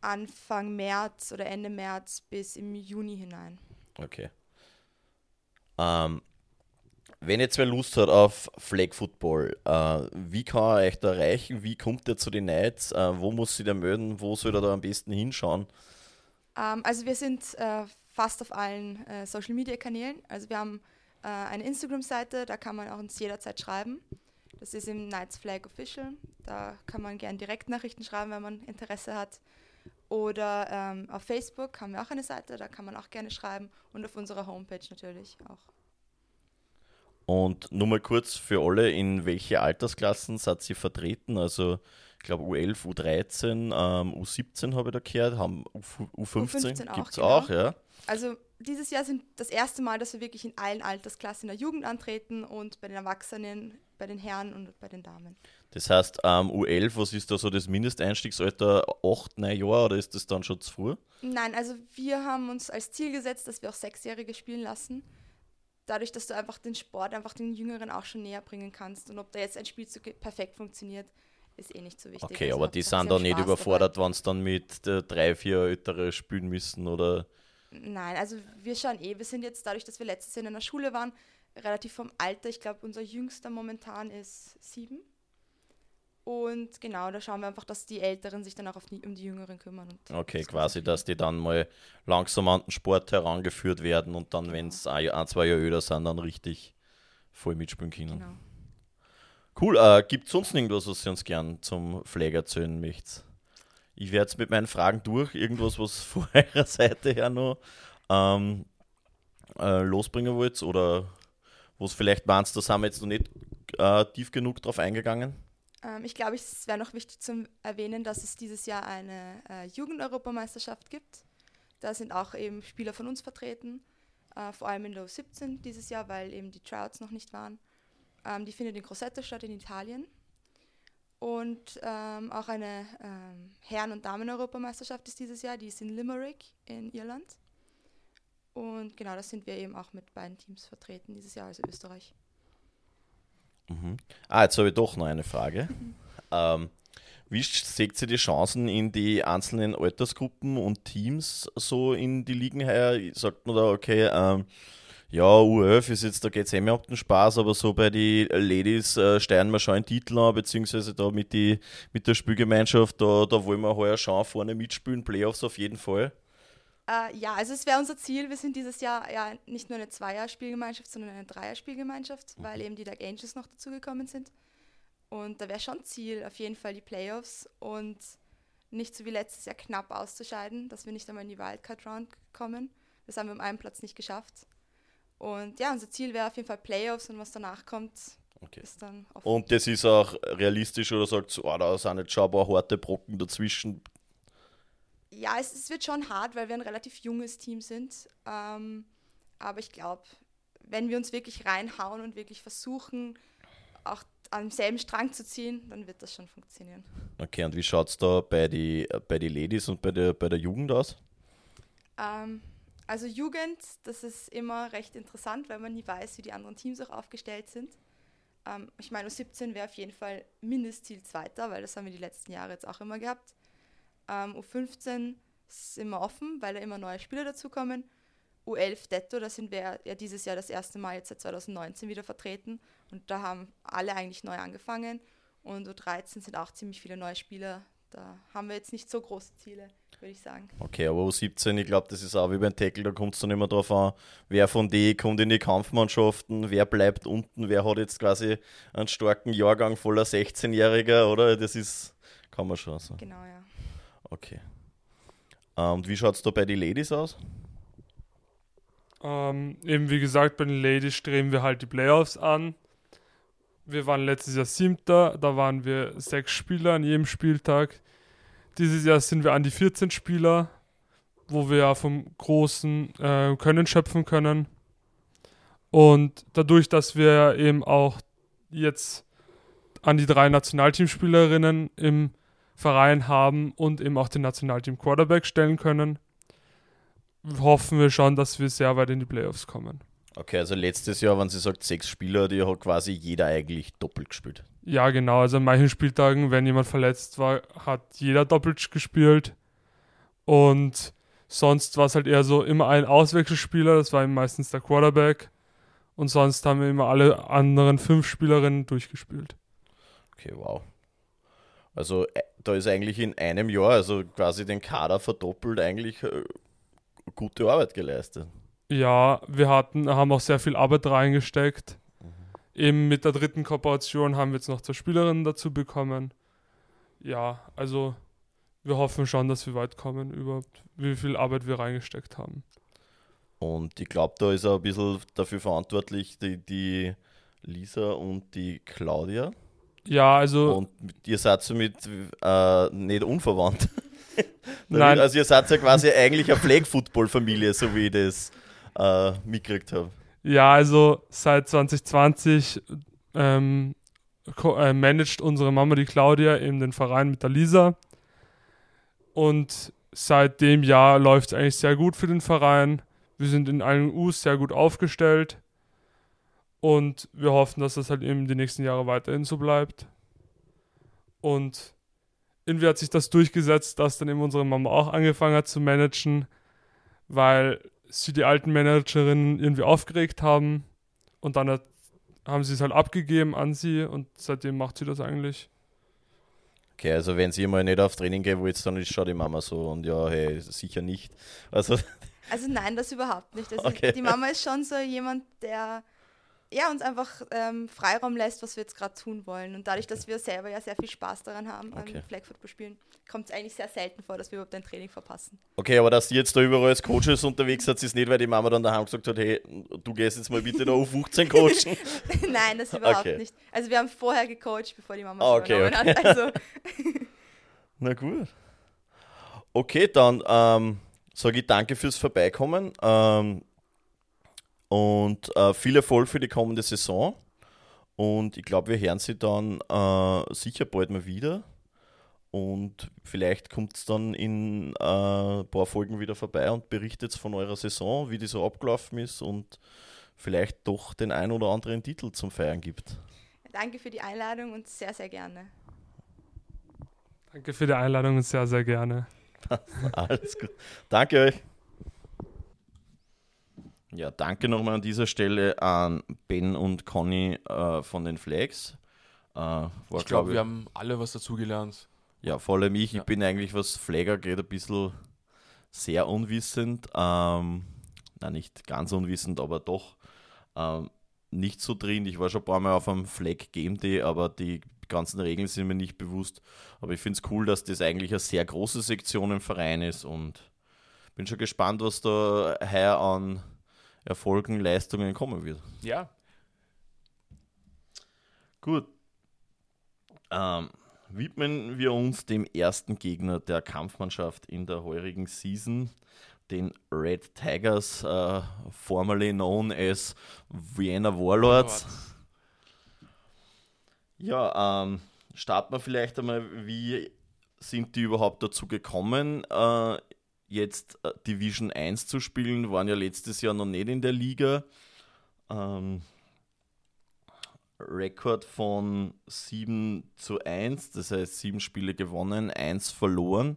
Anfang März oder Ende März bis im Juni hinein. Okay. Ähm, wenn jetzt wer Lust hat auf Flag Football, äh, wie kann er euch da erreichen? Wie kommt er zu den Nights? Äh, wo muss sich der melden? Wo soll er da am besten hinschauen? Ähm, also wir sind äh, fast auf allen äh, Social Media Kanälen. Also wir haben äh, eine Instagram-Seite, da kann man auch uns jederzeit schreiben. Das ist im Knights Flag Official. Da kann man gerne Direktnachrichten schreiben, wenn man Interesse hat. Oder ähm, auf Facebook haben wir auch eine Seite, da kann man auch gerne schreiben. Und auf unserer Homepage natürlich auch. Und nur mal kurz für alle, in welche Altersklassen seid ihr vertreten? Also ich glaube U11, U13, ähm, U17 habe ich da gehört, haben U15, U15 auch, gibt es genau. auch, ja. Also dieses Jahr sind das erste Mal, dass wir wirklich in allen Altersklassen in der Jugend antreten und bei den Erwachsenen, bei den Herren und bei den Damen. Das heißt, ähm, U11, was ist da so das Mindesteinstiegsalter? 8, 9 Jahre oder ist das dann schon zu früh? Nein, also wir haben uns als Ziel gesetzt, dass wir auch Sechsjährige spielen lassen. Dadurch, dass du einfach den Sport einfach den Jüngeren auch schon näher bringen kannst. Und ob da jetzt ein Spielzug perfekt funktioniert, ist eh nicht so wichtig. Okay, Also aber die sind da haben nicht Spaß überfordert, wenn es dann mit äh, drei, vier Ältere spielen müssen oder. Nein, also wir schauen eh, wir sind jetzt dadurch, dass wir letztes Jahr in einer Schule waren, relativ vom Alter. Ich glaube, unser jüngster momentan ist sieben. Und genau, da schauen wir einfach, dass die Älteren sich dann auch auf die, um die Jüngeren kümmern. Und Okay, das quasi, dass die dann mal langsam an den Sport herangeführt werden und dann, Genau. wenn es ein, ein, zwei Jahre älter sind, dann richtig voll mitspielen können. Genau. Cool, äh, gibt es sonst irgendwas, was ihr uns gern zum Flag erzählen möchtet? Ich werde jetzt mit meinen Fragen durch, irgendwas, was <laughs> von eurer Seite her noch ähm, äh, losbringen wollt oder was vielleicht meinst, da sind wir jetzt noch nicht äh, tief genug drauf eingegangen. Ähm, ich glaube, es wäre noch wichtig zu erwähnen, dass es dieses Jahr eine äh, Jugend-Europameisterschaft gibt. Da sind auch eben Spieler von uns vertreten, äh, vor allem in der U17 dieses Jahr, weil eben die Tryouts noch nicht waren. Ähm, die findet in Grosseto statt in Italien. Und ähm, auch eine ähm, Herren- und Damen-Europameisterschaft ist dieses Jahr, die ist in Limerick in Irland. Und genau, da sind wir eben auch mit beiden Teams vertreten dieses Jahr, also Österreich. Mhm. Ah, jetzt habe ich doch noch eine Frage. <laughs> ähm, wie seht ihr die Chancen in die einzelnen Altersgruppen und Teams so in die Ligen her? Sagt man da, okay, ähm, ja, U11 ist jetzt, da geht es eh mehr um den Spaß, aber so bei den Ladies äh, steuern wir schon einen Titel an, beziehungsweise da mit, die, mit der Spielgemeinschaft, da, da wollen wir heuer schauen, vorne mitspielen, Playoffs auf jeden Fall. Äh, ja, also es wäre unser Ziel. Wir sind dieses Jahr ja nicht nur eine Zweier-Spielgemeinschaft, sondern eine Dreier-Spielgemeinschaft, weil eben die Dark Angels noch dazugekommen sind. Und da wäre schon Ziel, auf jeden Fall die Playoffs und nicht so wie letztes Jahr knapp auszuscheiden, dass wir nicht einmal in die Wildcard-Round kommen. Das haben wir um einen Platz nicht geschafft. Und ja, unser Ziel wäre auf jeden Fall Playoffs und was danach kommt, Okay. ist dann offen. Und das ist auch realistisch oder sagt so, oh, da sind jetzt schon ein paar harte Brocken dazwischen. Ja, es, es wird schon hart, weil wir ein relativ junges Team sind. Ähm, aber ich glaube, wenn wir uns wirklich reinhauen und wirklich versuchen, auch am selben Strang zu ziehen, dann wird das schon funktionieren. Okay, und wie schaut es da bei den bei die Ladies und bei der, bei der Jugend aus? Ähm, also Jugend, das ist immer recht interessant, weil man nie weiß, wie die anderen Teams auch aufgestellt sind. Ähm, ich meine, U17 wäre auf jeden Fall Mindestziel Zweiter, weil das haben wir die letzten Jahre jetzt auch immer gehabt. Ähm, U15 ist immer offen, weil da immer neue Spieler dazukommen. U11 Detto, da sind wir ja dieses Jahr das erste Mal jetzt seit 2019 wieder vertreten und da haben alle eigentlich neu angefangen und U13 sind auch ziemlich viele neue Spieler. Da haben wir jetzt nicht so große Ziele, würde ich sagen. Okay, aber U17, ich glaube, das ist auch wie beim Tackle, da kommt es dann immer drauf an, wer von denen kommt in die Kampfmannschaften, wer bleibt unten, wer hat jetzt quasi einen starken Jahrgang voller 16-Jähriger, oder? Das ist, kann man schon sagen. Genau, ja. Okay. Ähm, Und wie schaut es da bei den Ladies aus? Ähm, eben wie gesagt, bei den Ladies streben wir halt die Playoffs an. Wir waren letztes Jahr siebter, da waren wir sechs Spieler an jedem Spieltag. Dieses Jahr sind wir an die 14 Spieler, wo wir ja vom großen äh, Können schöpfen können. Und dadurch, dass wir eben auch jetzt an die drei Nationalteamspielerinnen im Verein haben und eben auch den Nationalteam Quarterback stellen können, hoffen wir schon, dass wir sehr weit in die Playoffs kommen. Okay, also letztes Jahr, wenn sie sagt sechs Spieler, die hat quasi jeder eigentlich doppelt gespielt. Ja, genau. Also an manchen Spieltagen, wenn jemand verletzt war, hat jeder doppelt gespielt. Und sonst war es halt eher so immer ein Auswechselspieler, das war meistens der Quarterback. Und sonst haben wir immer alle anderen fünf Spielerinnen durchgespielt. Okay, wow. Also äh, da ist eigentlich in einem Jahr, also quasi den Kader verdoppelt, eigentlich äh, gute Arbeit geleistet. Ja, wir hatten, haben auch sehr viel Arbeit reingesteckt. Eben mit der dritten Kooperation haben wir jetzt noch zwei Spielerinnen dazu bekommen. Ja, also wir hoffen schon, dass wir weit kommen, überhaupt, wie viel Arbeit wir reingesteckt haben. Und ich glaube, da ist auch ein bisschen dafür verantwortlich die, die Lisa und die Claudia. Ja, also. Und ihr seid somit äh, nicht unverwandt. <laughs> Nein. Also ihr seid ja quasi eigentlich eine Flag-Football-Familie, so wie ich das äh, mitgekriegt habe. Ja, also seit 2020 ähm, äh, managt unsere Mama, die Claudia, eben den Verein mit der Lisa. Und seit dem Jahr läuft es eigentlich sehr gut für den Verein. Wir sind in allen U's sehr gut aufgestellt. Und wir hoffen, dass das halt eben die nächsten Jahre weiterhin so bleibt. Und irgendwie hat sich das durchgesetzt, dass dann eben unsere Mama auch angefangen hat zu managen, weil sie die alten Managerinnen irgendwie aufgeregt haben. Und dann hat, haben sie es halt abgegeben an sie und seitdem macht sie das eigentlich. Okay, also wenn sie mal nicht auf Training gehen wollt, dann ist schon die Mama so und ja, hey, sicher nicht. Also, Also nein, das überhaupt nicht. Also <laughs> Okay. die Mama ist schon so jemand, der ja, uns einfach ähm, Freiraum lässt, was wir jetzt gerade tun wollen. Und dadurch, dass wir selber ja sehr viel Spaß daran haben, Okay. am Flag Football spielen, kommt es eigentlich sehr selten vor, dass wir überhaupt ein Training verpassen. okay, aber dass die jetzt da überall als Coaches unterwegs seid, ist nicht, weil die Mama dann daheim gesagt hat, hey, du gehst jetzt mal bitte da U15 coachen. <laughs> Nein, das überhaupt Okay. nicht. Also wir haben vorher gecoacht, bevor die Mama Ah, es okay, übernommen hat. Also <laughs> Na gut. Okay, dann ähm, sage ich danke fürs Vorbeikommen ähm, und äh, viel Erfolg für die kommende Saison. Und ich glaube, wir hören sie dann äh, sicher bald mal wieder. Und vielleicht kommt es dann in äh, ein paar Folgen wieder vorbei und berichtet von eurer Saison, wie die so abgelaufen ist und vielleicht doch den ein oder anderen Titel zum Feiern gibt. danke für die Einladung und sehr, sehr gerne. Danke für die Einladung und sehr, sehr gerne. <laughs> Alles gut. Danke euch. Ja, danke nochmal an dieser Stelle an Ben und Conny äh, von den Flags. Äh, war, Ich glaube, glaub wir haben alle was dazugelernt. ja, vor allem ich. Ja. Ich bin eigentlich, was Flagger geht, ein bisschen sehr unwissend. Ähm, na, nicht ganz unwissend, aber doch ähm, nicht so drin. Ich war schon ein paar Mal auf einem Flag Game Day, aber die ganzen Regeln sind mir nicht bewusst. Aber ich finde es cool, dass das eigentlich eine sehr große Sektion im Verein ist und bin schon gespannt, was da heuer an Erfolgen, Leistungen kommen wird. Ja, Gut. Ähm, widmen wir uns dem ersten Gegner der Kampfmannschaft in der heurigen Season, den Red Tigers, äh, formerly known as Vienna Warlords. Ja, ähm, starten wir vielleicht einmal, wie sind die überhaupt dazu gekommen, äh, jetzt äh, Division 1 zu spielen? Waren ja letztes Jahr noch nicht in der Liga. Ähm, Rekord von 7 zu 1, das heißt 7 Spiele gewonnen, 1 verloren.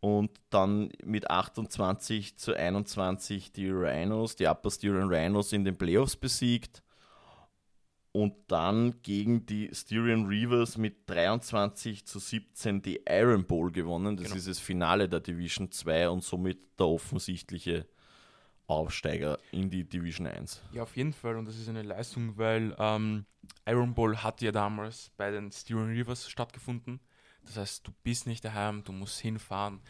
Und dann mit 28 zu 21 die Rhinos, die Upper Styrian Rhinos in den Playoffs besiegt. Und dann gegen die Styrian Reavers mit 23 zu 17 die Iron Bowl gewonnen. Das Genau. ist das Finale der Division 2 und somit der offensichtliche Aufsteiger in die Division 1. ja, auf jeden Fall. Und das ist eine Leistung, weil ähm, Iron Bowl hat ja damals bei den Steering Rivers stattgefunden. Das heißt, du bist nicht daheim, du musst hinfahren,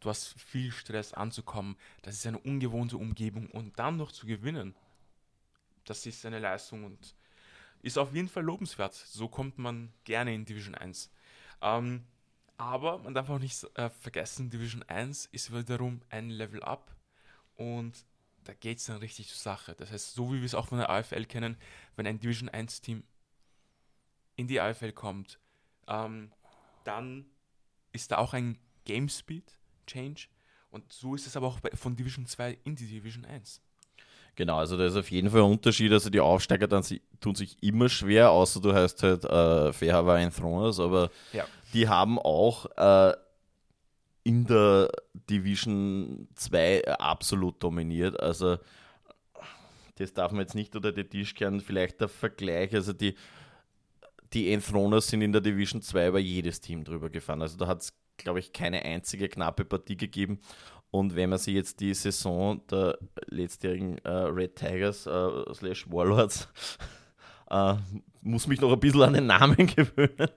du hast viel Stress anzukommen. Das ist eine ungewohnte Umgebung und dann noch zu gewinnen. Das ist eine Leistung und ist auf jeden Fall lobenswert. So kommt man gerne in Division 1. Ähm, aber man darf auch nicht äh, vergessen, Division 1 ist wiederum ein Level up und da geht es dann richtig zur Sache. Das heißt, so wie wir es auch von der AFL kennen, wenn ein Division 1 Team in die AFL kommt, ähm, dann ist da auch ein Game Speed Change und so ist es aber auch bei, von Division 2 in die Division 1. Genau, also da ist auf jeden Fall ein Unterschied. Also die Aufsteiger dann sie, tun sich immer schwer, außer du heißt halt äh, Fairhaber Throners, aber Ja. die haben auch äh, in der Division 2 absolut dominiert. Also das darf man jetzt nicht unter den Tisch kehren. Vielleicht der Vergleich, also die, die Enthroners sind in der Division 2 über jedes Team drüber gefahren. Also da hat es, glaube ich, keine einzige knappe Partie gegeben. Und wenn man sich jetzt die Saison der letztjährigen äh, Red Tigers äh, slash Warlords <laughs> äh, muss mich noch ein bisschen an den Namen <laughs> gewöhnen,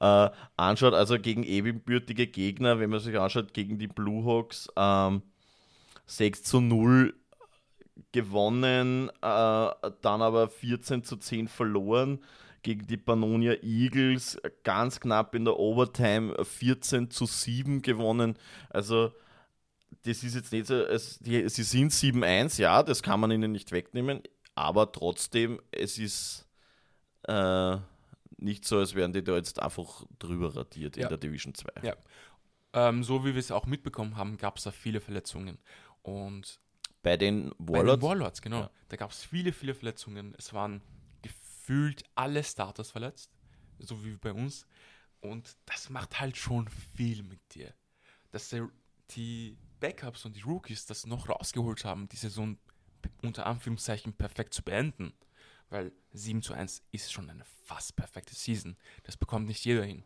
äh, anschaut, also gegen ebenbürtige Gegner, wenn man sich anschaut, gegen die Blue Hawks ähm, 6 zu 0 gewonnen, äh, dann aber 14 zu 10 verloren. gegen die Pannonia Eagles ganz knapp in der Overtime 14 zu 7 gewonnen. Also das ist jetzt nicht so, es, die, sie sind 7-1, ja, das kann man ihnen nicht wegnehmen, aber trotzdem, es ist äh, nicht so, als wären die da jetzt einfach drüber radiert ja. in der Division 2. Ja. Ähm, so wie wir es auch mitbekommen haben, gab es da viele Verletzungen. Und bei den Warlords? Bei den Warlords, genau. Ja. Da gab es viele, viele Verletzungen. Es waren gefühlt alle Starters verletzt, so wie bei uns. Und das macht halt schon viel mit dir. Dass die Backups und die Rookies das noch rausgeholt haben, die Saison unter Anführungszeichen perfekt zu beenden. Weil 7 zu 1 ist schon eine fast perfekte Season. Das bekommt nicht jeder hin.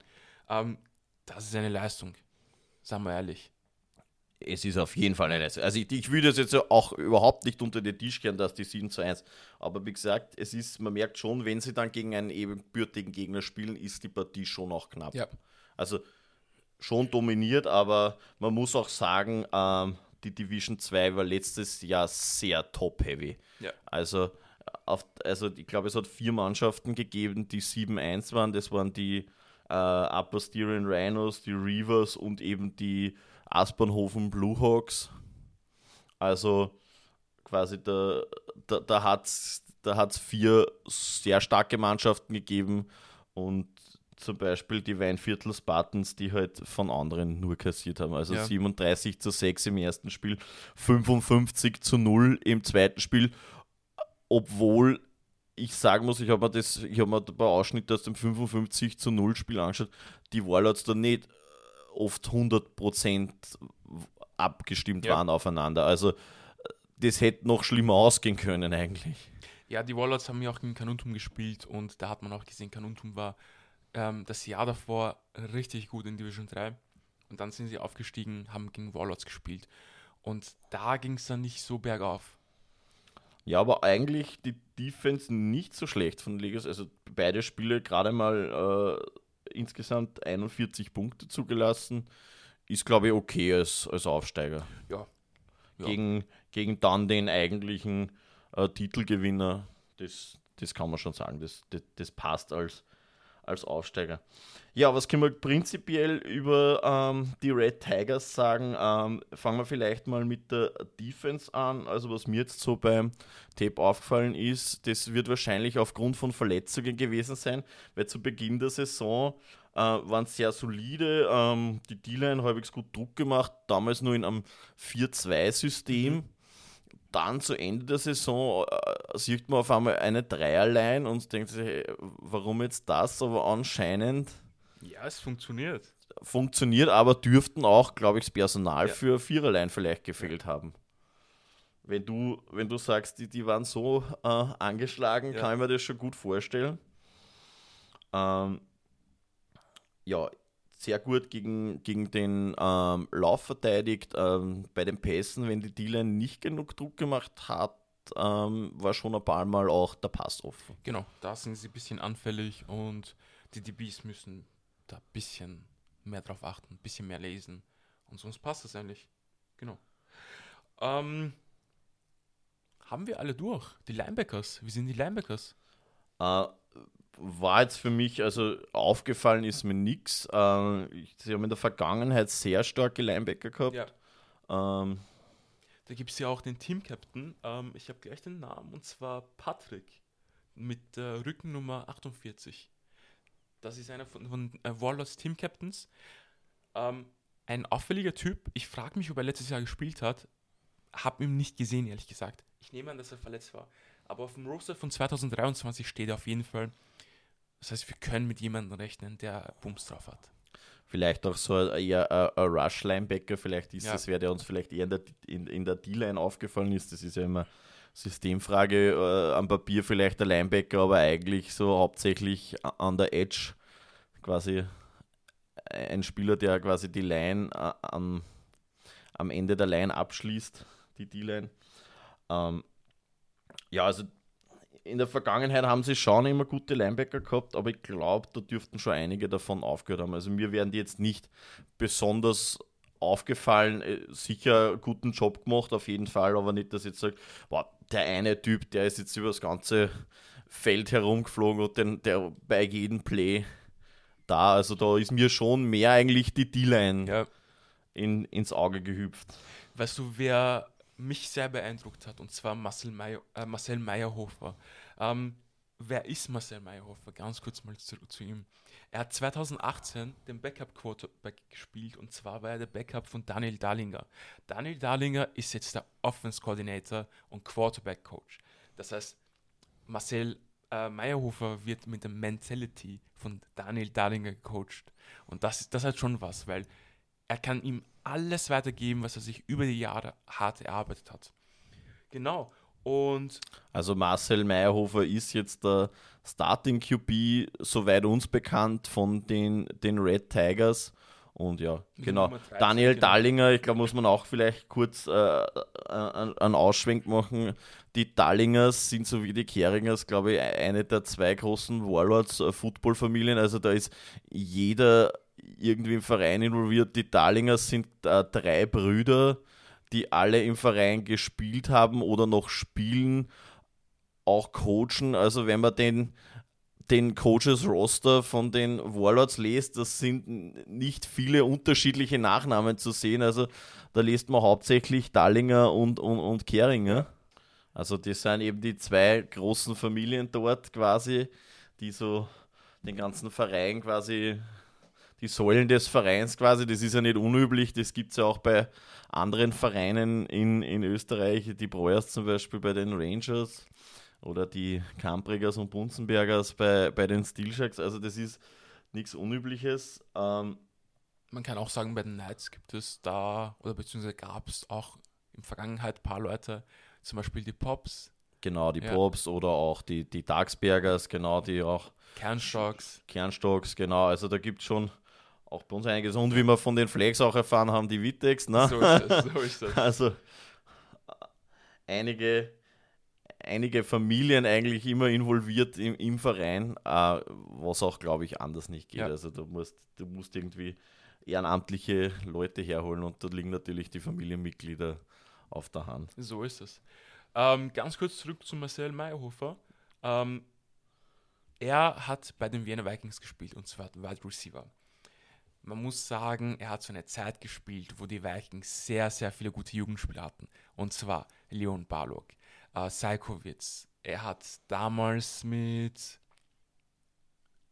Ähm, das ist eine Leistung. Sagen wir ehrlich es ist auf jeden Fall eine Leistung. Also ich, ich würde es jetzt auch überhaupt nicht unter den Tisch kehren, dass die 7 zu 1. Aber wie gesagt, es ist, man merkt schon, wenn sie dann gegen einen ebenbürtigen Gegner spielen, ist die Partie schon auch knapp. Ja. Also schon dominiert, aber man muss auch sagen, ähm, die Division 2 war letztes Jahr sehr top-heavy. Ja. Also, auf, also ich glaube, es hat vier Mannschaften gegeben, die 7-1 waren. Das waren die äh, Upper Styrian Rhinos, die Reavers und eben die Aspernhofen Bluehawks. Also quasi da, da, da hat es da hat's vier sehr starke Mannschaften gegeben und zum Beispiel die Weinviertel Spartans, die halt von anderen nur kassiert haben. Also ja. 37 zu 6 im ersten Spiel, 55 zu 0 im zweiten Spiel, obwohl ich sagen muss, ich habe mir das, ich habe mir ein paar Ausschnitte aus dem 55 zu 0 Spiel angeschaut, die Warlords da nicht oft 100% abgestimmt ja. waren aufeinander. Also das hätte noch schlimmer ausgehen können eigentlich. Ja, die Warlords haben ja auch gegen Kanuntum gespielt und da hat man auch gesehen, Kanuntum war ähm, das Jahr davor richtig gut in Division 3 und dann sind sie aufgestiegen, haben gegen Warlords gespielt und da ging es dann nicht so bergauf. Ja, aber eigentlich die Defense nicht so schlecht von Legos. Also beide Spiele gerade mal äh, insgesamt 41 Punkte zugelassen. Ist, glaube ich, okay als, als Aufsteiger. Ja. ja. Gegen, gegen dann den eigentlichen äh, Titelgewinner, das, das kann man schon sagen. Das, das, das passt als, als Aufsteiger. Ja, was können wir prinzipiell über ähm, die Red Tigers sagen? Ähm, fangen wir vielleicht mal mit der Defense an. Also was mir jetzt so beim Tape aufgefallen ist, das wird wahrscheinlich aufgrund von Verletzungen gewesen sein, weil zu Beginn der Saison äh, waren sehr solide. Ähm, die D-Line halbwegs gut Druck gemacht, damals nur in einem 4-2-System. Mhm dann zu Ende der Saison äh, sieht man auf einmal eine Dreierline und denkt sich, hey, warum jetzt das? Aber anscheinend. Ja, es funktioniert. Funktioniert, aber dürften auch, glaube ich, das Personal ja. für Viererlein vielleicht gefehlt ja. haben. Wenn du, wenn du sagst, die, die waren so äh, angeschlagen, ja. kann ich mir das schon gut vorstellen. Ähm, ja, sehr gut gegen, gegen den ähm, Lauf verteidigt. Ähm, bei den Pässen, wenn die D-Line nicht genug Druck gemacht hat, ähm, war schon ein paar Mal auch der Pass offen. Genau, da sind sie ein bisschen anfällig und die DBs müssen da ein bisschen mehr drauf achten, ein bisschen mehr lesen. Und sonst passt es eigentlich. Genau. Ähm, haben wir alle durch? Die Linebackers. Wie sind die Linebackers? Äh, war jetzt für mich, also aufgefallen ist mir nichts. Äh, sie haben in der Vergangenheit sehr starke Linebacker gehabt. Ja. Ähm, da gibt es ja auch den Team-Captain. Ähm, ich habe gleich den Namen und zwar Patrick mit der Rückennummer 48. Das ist einer von, von äh, Warlords Team-Captains. Ähm, ein auffälliger Typ. Ich frage mich, ob er letztes Jahr gespielt hat. Habe ihn nicht gesehen, ehrlich gesagt. Ich nehme an, dass er verletzt war. Aber auf dem Roster von 2023 steht er auf jeden Fall das heißt, wir können mit jemandem rechnen, der Bums drauf hat. Vielleicht auch so eher ein Rush-Linebacker, vielleicht ist ja. das, wer der uns vielleicht eher in der, in, in der D-Line aufgefallen ist. Das ist ja immer Systemfrage äh, am Papier, vielleicht der Linebacker, aber eigentlich so hauptsächlich an der Edge quasi ein Spieler, der quasi die Line äh, am, am Ende der Line abschließt, die D-Line. Ähm, ja, also in der Vergangenheit haben sie schon immer gute Linebacker gehabt, aber ich glaube, da dürften schon einige davon aufgehört haben. Also mir werden die jetzt nicht besonders aufgefallen, äh, sicher guten Job gemacht, auf jeden Fall, aber nicht, dass ich jetzt sage, boah, der eine Typ, der ist jetzt über das ganze Feld herumgeflogen und den, der bei jedem Play da. Also da ist mir schon mehr eigentlich die D-Line Ja. in, ins Auge gehüpft. Weißt du, wer mich sehr beeindruckt hat, und zwar Marcel, Meyer, äh, Marcel Meyerhofer. Ähm, wer ist Marcel Meyerhofer? Ganz kurz mal zurück zu ihm. Er hat 2018 den Backup-Quarterback gespielt und zwar war er der Backup von Daniel Darlinger. Daniel Darlinger ist jetzt der Offense-Coordinator und Quarterback-Coach. Das heißt, Marcel äh, Meyerhofer wird mit der Mentality von Daniel Darlinger gecoacht. Und das, das hat schon was, weil er kann ihm alles weitergeben, was er sich über die Jahre hart erarbeitet hat. Genau. Und Also Marcel Meyerhofer ist jetzt der Starting QB, soweit uns bekannt, von den, den Red Tigers. Und ja, genau. Nummer 13, Daniel genau. Dallinger, ich glaube, muss man auch vielleicht kurz äh, einen einen Ausschwenk machen. Die Dallingers sind so wie die Keringers, glaube ich, eine der zwei großen Warlords-Football-Familien. Also da ist jeder irgendwie im Verein involviert. Die Dallingers sind äh, drei Brüder, die alle im Verein gespielt haben oder noch spielen, auch coachen. Also wenn man den, den Coaches-Roster von den Warlords liest, das sind nicht viele unterschiedliche Nachnamen zu sehen. Also da liest man hauptsächlich Dallinger und, und, und Keringer. Also das sind eben die zwei großen Familien dort quasi, die so den ganzen Verein quasi, die Säulen des Vereins quasi, das ist ja nicht unüblich, das gibt es ja auch bei anderen Vereinen in, in Österreich, die Breuers zum Beispiel bei den Rangers oder die Kamprigers und Bunzenbergers bei, bei den Steel Sharks, also das ist nichts Unübliches. Ähm, man kann auch sagen, bei den Knights gibt es da, oder beziehungsweise gab es auch in der Vergangenheit ein paar Leute, zum Beispiel die Pops, genau, die Ja. Pops oder auch die, die Dagsbergers, genau, die auch Kernstocks. Kernstocks, genau, also da gibt es schon auch bei uns einiges. Und wie wir von den Flags auch erfahren haben, die Wittex, ne? So ist das, so ist das. <laughs> Also einige, einige Familien eigentlich immer involviert im, im Verein, äh, was auch, glaube ich, anders nicht geht. Ja. Also du musst, du musst irgendwie ehrenamtliche Leute herholen und da liegen natürlich die Familienmitglieder auf der Hand. So ist es. Ähm, ganz kurz zurück zu Marcel Meyerhofer. Ähm, er hat bei den Wiener Vikings gespielt und zwar Wide Receiver. Man muss sagen, er hat zu einer Zeit gespielt, wo die Vikings sehr, sehr viele gute Jugendspieler hatten. Und zwar Leon Barlog, äh, Sajkowitz. Er hat damals mit,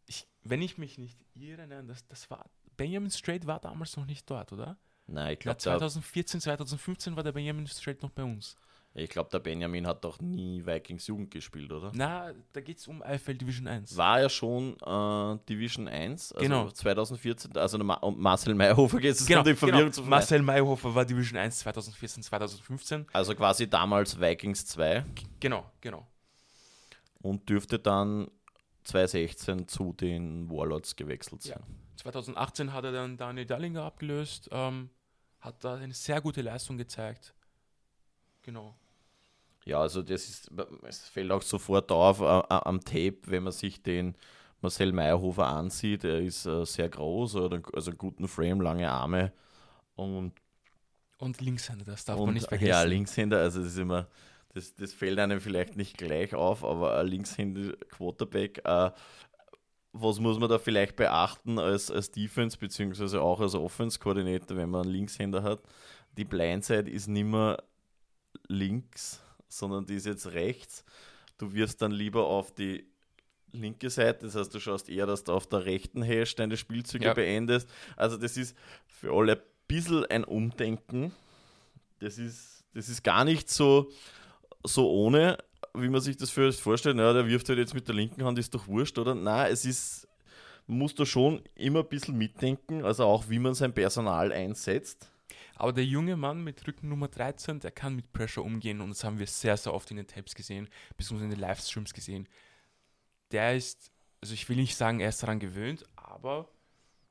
ich, wenn ich mich nicht irre, nein, das, das war, Benjamin Strait war damals noch nicht dort, oder? Nein, ich glaube, der, 2014, 2015 war der Benjamin Strait noch bei uns. Ich glaub, der Benjamin hat doch nie Vikings Jugend gespielt, oder? Na, da geht es um Eifel Division 1. War er schon äh, Division 1, also Genau. 2014, also Ma und Marcel Meyerhofer geht es Genau, um die Verwirrung genau. zu. Marcel Mayhofer war Division 1 2014, 2015. Also quasi damals Vikings 2 Genau, genau. und dürfte dann 2016 zu den Warlords gewechselt Ja. sein. 2018 hat er dann Daniel Dallinger abgelöst, ähm, hat da eine sehr gute Leistung gezeigt. Genau. Ja, also das ist, es fällt auch sofort auf äh, äh, am Tape, wenn man sich den Marcel Meyerhofer ansieht. Er ist äh, sehr groß, also einen guten Frame, lange Arme und, Und Linkshänder, das darf und man nicht vergessen. ja, Linkshänder, also das ist immer, das, das fällt einem vielleicht nicht gleich auf, aber ein Linkshänder Quarterback, äh, was muss man da vielleicht beachten als, als Defense, beziehungsweise auch als Offense-Koordinator, wenn man einen Linkshänder hat? Die Blindside ist nicht mehr links, sondern die ist jetzt rechts. Du wirst dann lieber auf die linke Seite, das heißt, du schaust eher, dass du auf der rechten Hash deine Spielzüge Ja. beendest. Also das ist für alle ein bisschen ein Umdenken. Das ist, das ist gar nicht so, so ohne, wie man sich das für vorstellt. Ja, der wirft halt jetzt mit der linken Hand, ist doch wurscht, oder? Nein, es ist, man muss da schon immer ein bisschen mitdenken, also auch wie man sein Personal einsetzt. Aber der junge Mann mit Rücken Nummer 13, der kann mit Pressure umgehen und das haben wir sehr, sehr oft in den Tapes gesehen, beziehungsweise in den Livestreams gesehen. Der ist, also ich will nicht sagen, er ist daran gewöhnt, aber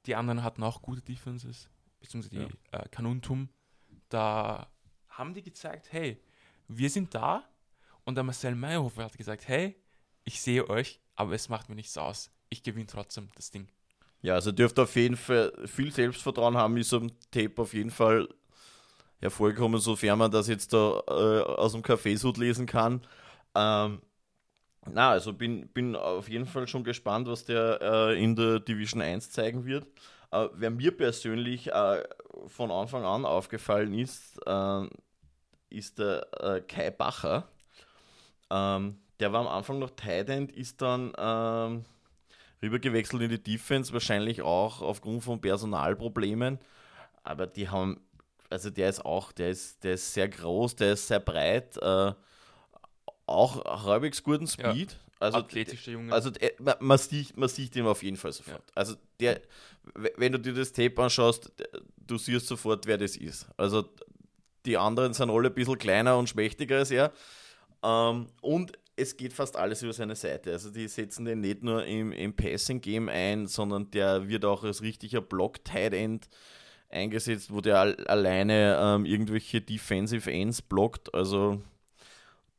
die anderen hatten auch gute Defenses, beziehungsweise die äh, Kanuntum. Da haben die gezeigt, hey, wir sind da und der Marcel Meyerhofer hat gesagt, hey, ich sehe euch, aber es macht mir nichts aus. Ich gewinne trotzdem das Ding. Ja, also dürfte auf jeden Fall viel Selbstvertrauen haben, ist am Tape auf jeden Fall hervorgekommen, sofern man das jetzt da äh, aus dem Kaffeesud lesen kann. Ähm, na, also bin, bin auf jeden Fall schon gespannt, was der äh, in der Division 1 zeigen wird. Äh, wer mir persönlich äh, von Anfang an aufgefallen ist, äh, ist der äh, Kai Bacher. Ähm, der war am Anfang noch Tight End, ist dann ähm, rübergewechselt in die Defense, wahrscheinlich auch aufgrund von Personalproblemen. Aber die haben, also der ist auch, der ist, der ist sehr groß, der ist sehr breit, äh, auch halbwegs guten Speed. Ja. Also, Athletischer Junge. Also man, man, sieht, man sieht ihn auf jeden Fall sofort. Ja. Also der, wenn du dir das Tape anschaust, du siehst sofort, wer das ist. Also die anderen sind alle ein bisschen kleiner und schmächtiger als er. Ähm, und es geht fast alles über seine Seite. Also die setzen den nicht nur im, im Passing-Game ein, sondern der wird auch als richtiger Block-Tight-End eingesetzt, wo der alleine ähm, irgendwelche Defensive Ends blockt. Also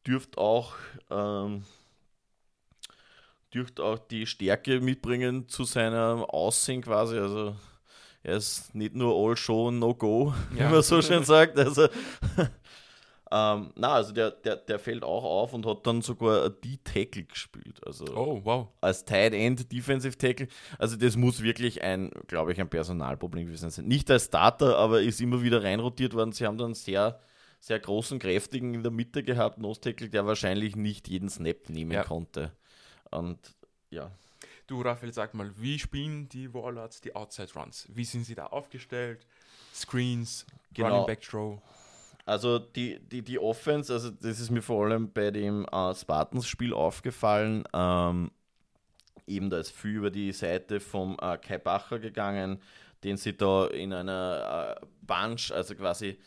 dürfte auch, ähm, dürft auch die Stärke mitbringen zu seinem Aussehen quasi. Also er ist nicht nur All Show, No Go, ja. wie man so schön sagt. Also <laughs> ähm, na, also der, der, der fällt auch auf und hat dann sogar die Tackle gespielt. Also oh, wow. Als Tight End, Defensive Tackle. Also das muss wirklich ein, glaube ich, ein Personalproblem gewesen sein. Nicht als Starter, aber ist immer wieder reinrotiert worden. Sie haben dann sehr, sehr großen, kräftigen in der Mitte gehabt, Nose Tackle, der wahrscheinlich nicht jeden Snap nehmen ja. konnte. Und ja. Du, Raphael, sag mal, wie spielen die Warlords die Outside Runs? Wie sind sie da aufgestellt? Screens, genau. Running Back Throw? Also die, die, die Offense, also das ist mir vor allem bei dem äh, Spartans-Spiel aufgefallen. Ähm, eben da ist viel über die Seite vom äh, Kai Bacher gegangen, den sie da in einer äh, Bunch, also quasi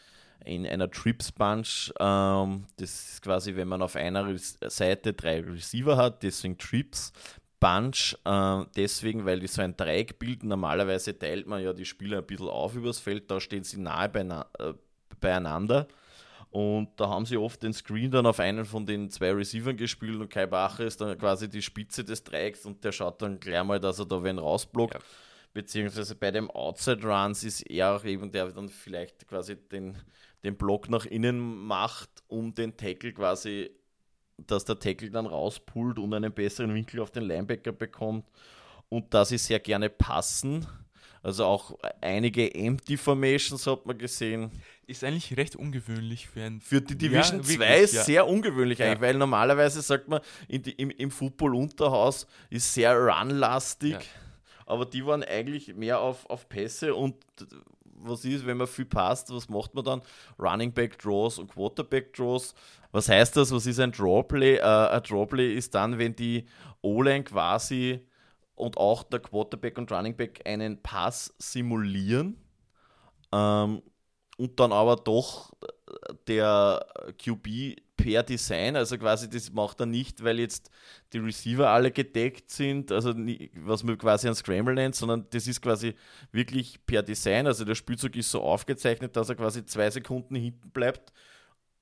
in einer Trips Bunch, ähm, das ist quasi, wenn man auf einer Seite drei Receiver hat, deswegen Trips. Bunch, äh, deswegen, weil die so ein Dreieck bilden. Normalerweise teilt man ja die Spieler ein bisschen auf übers Feld, da stehen sie nahe beieinander, äh, beieinander. Und da haben sie oft den Screen dann auf einen von den zwei Receivern gespielt und Kai Bacher ist dann quasi die Spitze des Dreiecks und der schaut dann gleich mal, dass er da wen rausblockt. Ja. Beziehungsweise bei dem Outside Runs ist er auch eben, der dann vielleicht quasi den, den Block nach innen macht, um den Tackle quasi, dass der Tackle dann rauspullt und einen besseren Winkel auf den Linebacker bekommt. Und da sie sehr gerne passen, also auch einige Empty Formations hat man gesehen. Ist eigentlich recht ungewöhnlich für ein. Für die Division 2 ja, ist ja. sehr ungewöhnlich eigentlich, ja. weil normalerweise sagt man, die, im, im Football-Unterhaus ist sehr runlastig, aber die waren eigentlich mehr auf, auf Pässe und was ist, wenn man viel passt, was macht man dann? Running Back Draws und Quarterback Draws. Was heißt das? Was ist ein Drawplay? Uh, ein Drawplay ist dann, wenn die O-Line quasi und auch der Quarterback und Running Back einen Pass simulieren ähm, und dann aber doch der QB per Design, also quasi das macht er nicht, weil jetzt die Receiver alle gedeckt sind, also was man quasi ein Scramble nennt, sondern das ist quasi wirklich per Design, also der Spielzug ist so aufgezeichnet, dass er quasi zwei Sekunden hinten bleibt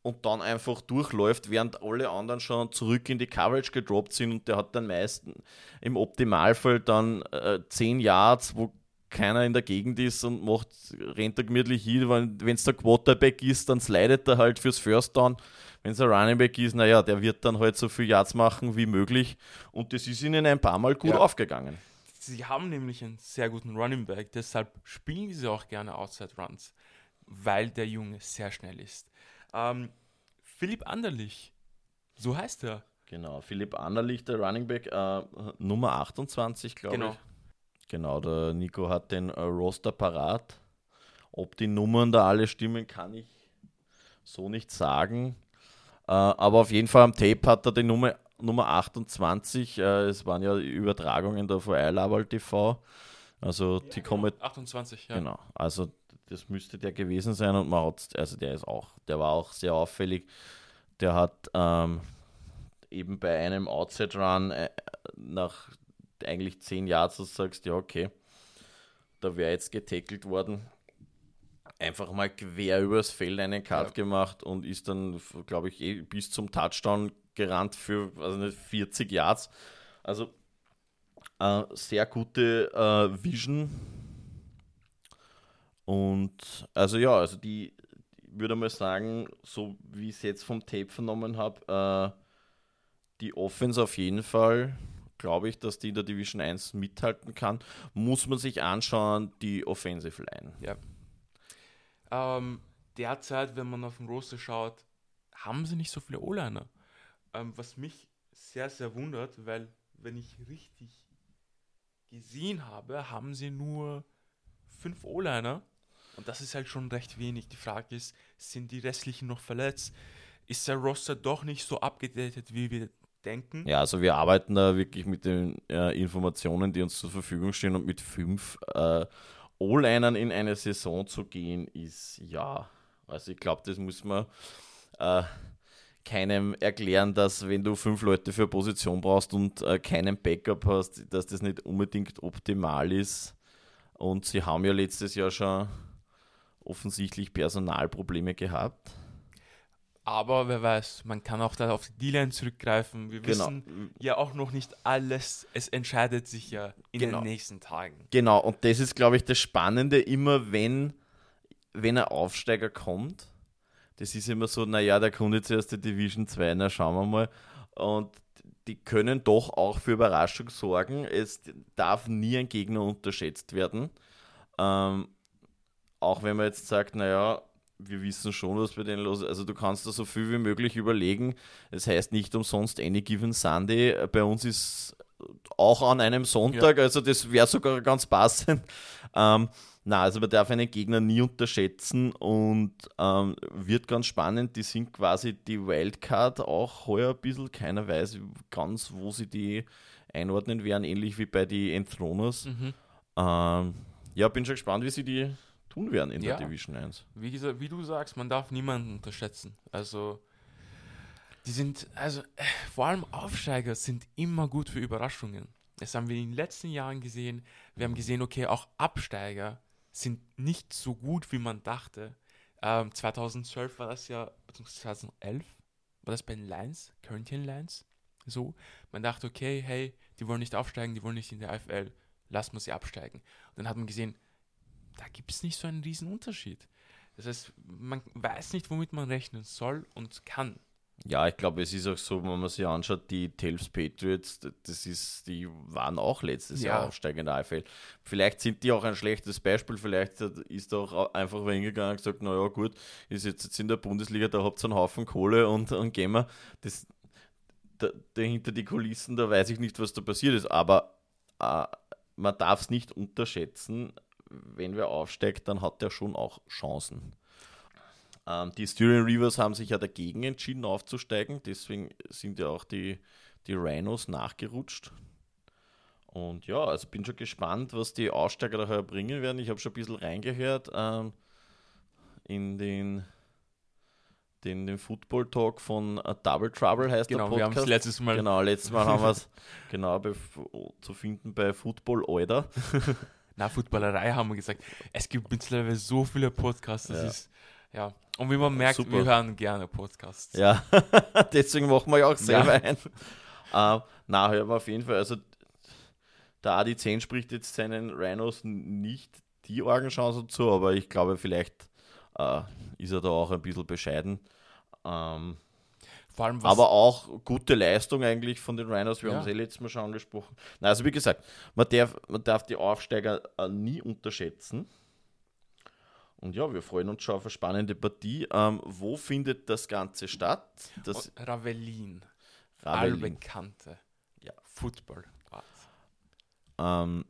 und dann einfach durchläuft, während alle anderen schon zurück in die Coverage gedroppt sind und der hat dann meistens im Optimalfall dann äh, 10 Yards, wo keiner in der Gegend ist und macht, rennt er gemütlich hin. Wenn es der Quarterback ist, dann slidet er halt fürs First Down. Wenn es ein Running Back ist, naja, der wird dann halt so viel Yards machen wie möglich. Und das ist ihnen ein paar Mal gut ja. aufgegangen. Sie haben nämlich einen sehr guten Running Back, deshalb spielen sie auch gerne Outside Runs, weil der Junge sehr schnell ist. Ähm, Philipp Anderlich, so heißt er. Genau, Philipp Anderlich, der Running Back, äh, Nummer 28, glaube genau. ich. Genau, der Nico hat den äh, Roster parat. Ob die Nummern da alle stimmen, kann ich so nicht sagen. Äh, aber auf jeden Fall am Tape hat er die Nummer, Nummer 28. Äh, es waren ja Übertragungen da von iLaval TV. Also ja, die genau. kommen. 28, ja. Genau. Also das müsste der gewesen sein und man hat, also der ist auch, der war auch sehr auffällig. Der hat ähm, eben bei einem Outside Run äh, nach eigentlich zehn Jahren so sagst, ja okay, da wäre jetzt getackelt worden, einfach mal quer übers Feld einen Cut ja. gemacht und ist dann, glaube ich, eh bis zum Touchdown gerannt für also nicht 40 Yards. Also äh, sehr gute äh, Vision und also ja, also die, würde mal sagen, so wie ich es jetzt vom Tape vernommen habe, äh, die Offense auf jeden Fall, glaube ich, dass die in der Division 1 mithalten kann. Muss man sich anschauen, die Offensive Line. Ja. Ähm, derzeit, wenn man auf den Roster schaut, haben sie nicht so viele O-Liner. Ähm, was mich sehr, sehr wundert, weil, wenn ich richtig gesehen habe, haben sie nur fünf O-Liner. Und das ist halt schon recht wenig. Die Frage ist, sind die restlichen noch verletzt? Ist der Roster doch nicht so abgedatet, wie wir denken? Ja, also wir arbeiten da wirklich mit den äh, Informationen, die uns zur Verfügung stehen und mit fünf äh, O-Linern in eine Saison zu gehen, ist ja, also ich glaube, das muss man äh, keinem erklären, dass wenn du fünf Leute für Position brauchst und äh, keinen Backup hast, dass das nicht unbedingt optimal ist. Und sie haben ja letztes Jahr schon offensichtlich Personalprobleme gehabt. Aber wer weiß, man kann auch da auf die D-Line zurückgreifen. Wir Genau. wissen ja auch noch nicht alles. Es entscheidet sich ja in Genau. den nächsten Tagen. Genau, und das ist, glaube ich, das Spannende, immer wenn, wenn ein Aufsteiger kommt. Das ist immer so, naja, der kommt jetzt erst die Division 2, na schauen wir mal. Und die können doch auch für Überraschung sorgen. Es darf nie ein Gegner unterschätzt werden. Ähm, auch wenn man jetzt sagt, naja, wir wissen schon, was bei denen los ist. Also du kannst da so viel wie möglich überlegen. Es heißt nicht umsonst Any Given Sunday. Bei uns ist auch an einem Sonntag, also das wäre sogar ganz passend. Ähm, na, also man darf einen Gegner nie unterschätzen und ähm, wird ganz spannend. Die sind quasi die Wildcard auch heuer ein bisschen. Keiner weiß ganz, wo sie die einordnen werden, ähnlich wie bei den Enthroners. Mhm. Ähm, ja, bin schon gespannt, wie sie die tun werden in Ja. der Division 1. Wie, gesagt, wie du sagst, man darf niemanden unterschätzen. Also, die sind, also äh, vor allem Aufsteiger sind immer gut für Überraschungen. Das haben wir in den letzten Jahren gesehen. Wir haben gesehen, okay, auch Absteiger sind nicht so gut, wie man dachte. Ähm, 2012 war das ja, beziehungsweise 2011 war das bei den Lions, Corinthian Lions, so. Man dachte, okay, hey, die wollen nicht aufsteigen, die wollen nicht in der AFL, lass mal sie absteigen. Und dann hat man gesehen, da gibt es nicht so einen riesen Unterschied. Das heißt, man weiß nicht, womit man rechnen soll und kann. Ja, ich glaube, es ist auch so, wenn man sich anschaut, die Tales Patriots, das ist, die waren auch letztes Ja. Jahr der AFL. Vielleicht sind die auch ein schlechtes Beispiel, vielleicht ist da auch einfach wer hingegangen und gesagt, naja gut, ist jetzt, jetzt in der Bundesliga, da habt ihr einen Haufen Kohle und, und gehen wir. Das, da, dahinter die Kulissen, da weiß ich nicht, was da passiert ist, aber äh, man darf es nicht unterschätzen, wenn wer aufsteigt, dann hat er schon auch Chancen. Ähm, die Styrian Reavers haben sich ja dagegen entschieden aufzusteigen, deswegen sind ja auch die, die Rhinos nachgerutscht. Und ja, also bin schon gespannt, was die Aussteiger daher bringen werden. Ich habe schon ein bisschen reingehört ähm, in den, den, den Football Talk von äh, Double Trouble heißt Genau, der wir haben es Podcast. letztes Mal. Genau, letztes Mal haben <laughs> wir es genau bei, zu finden bei Football Euder. Na, Footballerei haben wir gesagt. Es gibt mittlerweile so viele Podcasts. Das Ja. ist, ja. Und wie man merkt, Super. wir hören gerne Podcasts. Ja, <laughs> deswegen machen wir ja auch selber ein. Ähm, na, hören wir auf jeden Fall. Also, der Adi 10 spricht jetzt seinen Rhinos nicht die Orgenchancen zu, aber ich glaube, vielleicht äh, ist er da auch ein bisschen bescheiden. Ähm, Vor allem, was, aber auch gute Leistung eigentlich von den Rhinos. Wir Ja. haben es eh letztes Mal schon angesprochen. Na, also wie gesagt, man darf, man darf die Aufsteiger äh, nie unterschätzen. Und ja, wir freuen uns schon auf eine spannende Partie. Ähm, wo findet das Ganze statt? Das und Ravelin, Ravelin. allbekannte Ja. Football. Ähm,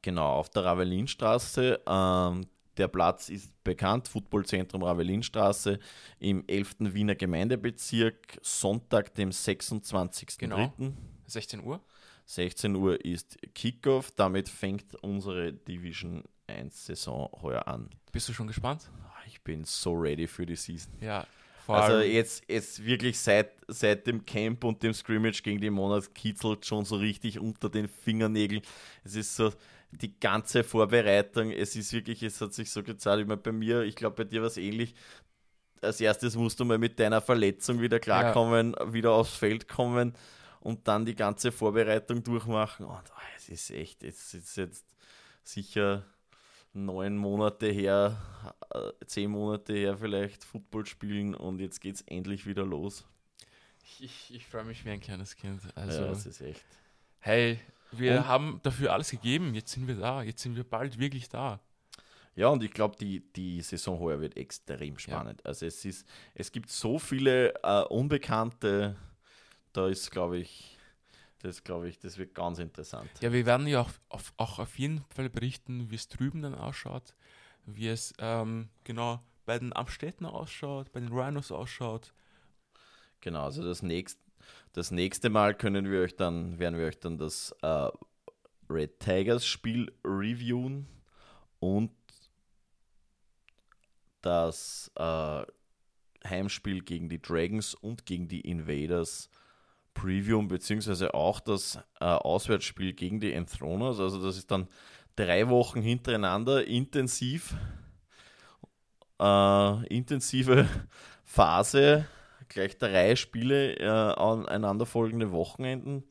genau, auf der Ravelinstraße. Ähm, der Platz ist bekannt, Footballzentrum Ravelinstraße im 11. Wiener Gemeindebezirk, Sonntag, dem 26.03. Genau. 16 Uhr. 16 Uhr ist Kickoff. Damit fängt unsere Division 1 Saison heuer an. Bist du schon gespannt? Ich bin so ready für die Season. Ja. Vor Also allem, jetzt, jetzt wirklich seit, seit dem Camp und dem Scrimmage gegen die Monat kitzelt schon so richtig unter den Fingernägeln. Es ist so die ganze Vorbereitung, es ist wirklich, es hat sich so gezeigt, ich meine, bei mir, ich glaube bei dir war es ähnlich. Als erstes musst du mal mit deiner Verletzung wieder klarkommen, wieder aufs Feld kommen und dann die ganze Vorbereitung durchmachen. Und ah, es ist echt, es ist jetzt sicher neun Monate her, äh, zehn Monate her vielleicht Football spielen und jetzt geht es endlich wieder los. Ich, ich freue mich wie ein kleines Kind. Also, ja, das ist echt. Hey, wir Und- haben dafür alles gegeben. Jetzt sind wir da. Jetzt sind wir bald wirklich da. Ja, und ich glaube, die, die Saison heuer wird extrem spannend. Also es ist, es gibt so viele äh, Unbekannte, da ist, glaube ich, das glaube ich, das wird ganz interessant. Ja, wir werden ja auch auf, auch auf jeden Fall berichten, wie es drüben dann ausschaut, wie es ähm, genau bei den Amstetten ausschaut, bei den Rhinos ausschaut. Genau, also das nächste, das nächste Mal können wir euch dann, werden wir euch dann das äh, Red Tigers Spiel reviewen und das äh, Heimspiel gegen die Dragons und gegen die Invaders previewen, beziehungsweise auch das äh, Auswärtsspiel gegen die Enthroners. Also das ist dann drei Wochen hintereinander intensiv, äh, intensive <laughs> Phase, gleich drei Spiele äh, aneinanderfolgende Wochenenden.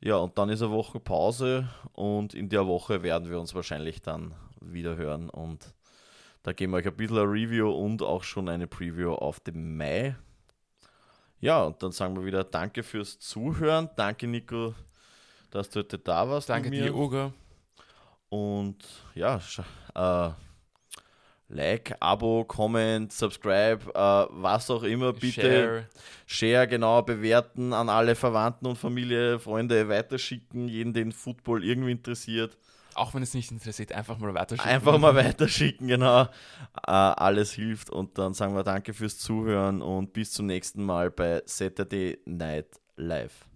Ja, und dann ist eine Woche Pause und in der Woche werden wir uns wahrscheinlich dann wieder hören und da geben wir euch ein bisschen ein Review und auch schon eine Preview auf den Mai. Ja, und dann sagen wir wieder Danke fürs Zuhören. Danke, Nico, dass du heute da warst. Danke dir, Uga. Und ja, äh, Like, Abo, Comment, Subscribe, äh, was auch immer, bitte. Share. Share, genau, bewerten, an alle Verwandten und Familie, Freunde weiterschicken, jeden, den Football irgendwie interessiert. Auch wenn es nicht interessiert, einfach mal weiterschicken. Einfach mal <laughs> weiterschicken, genau. Äh, alles hilft und dann sagen wir danke fürs Zuhören und bis zum nächsten Mal bei Saturday Night Live.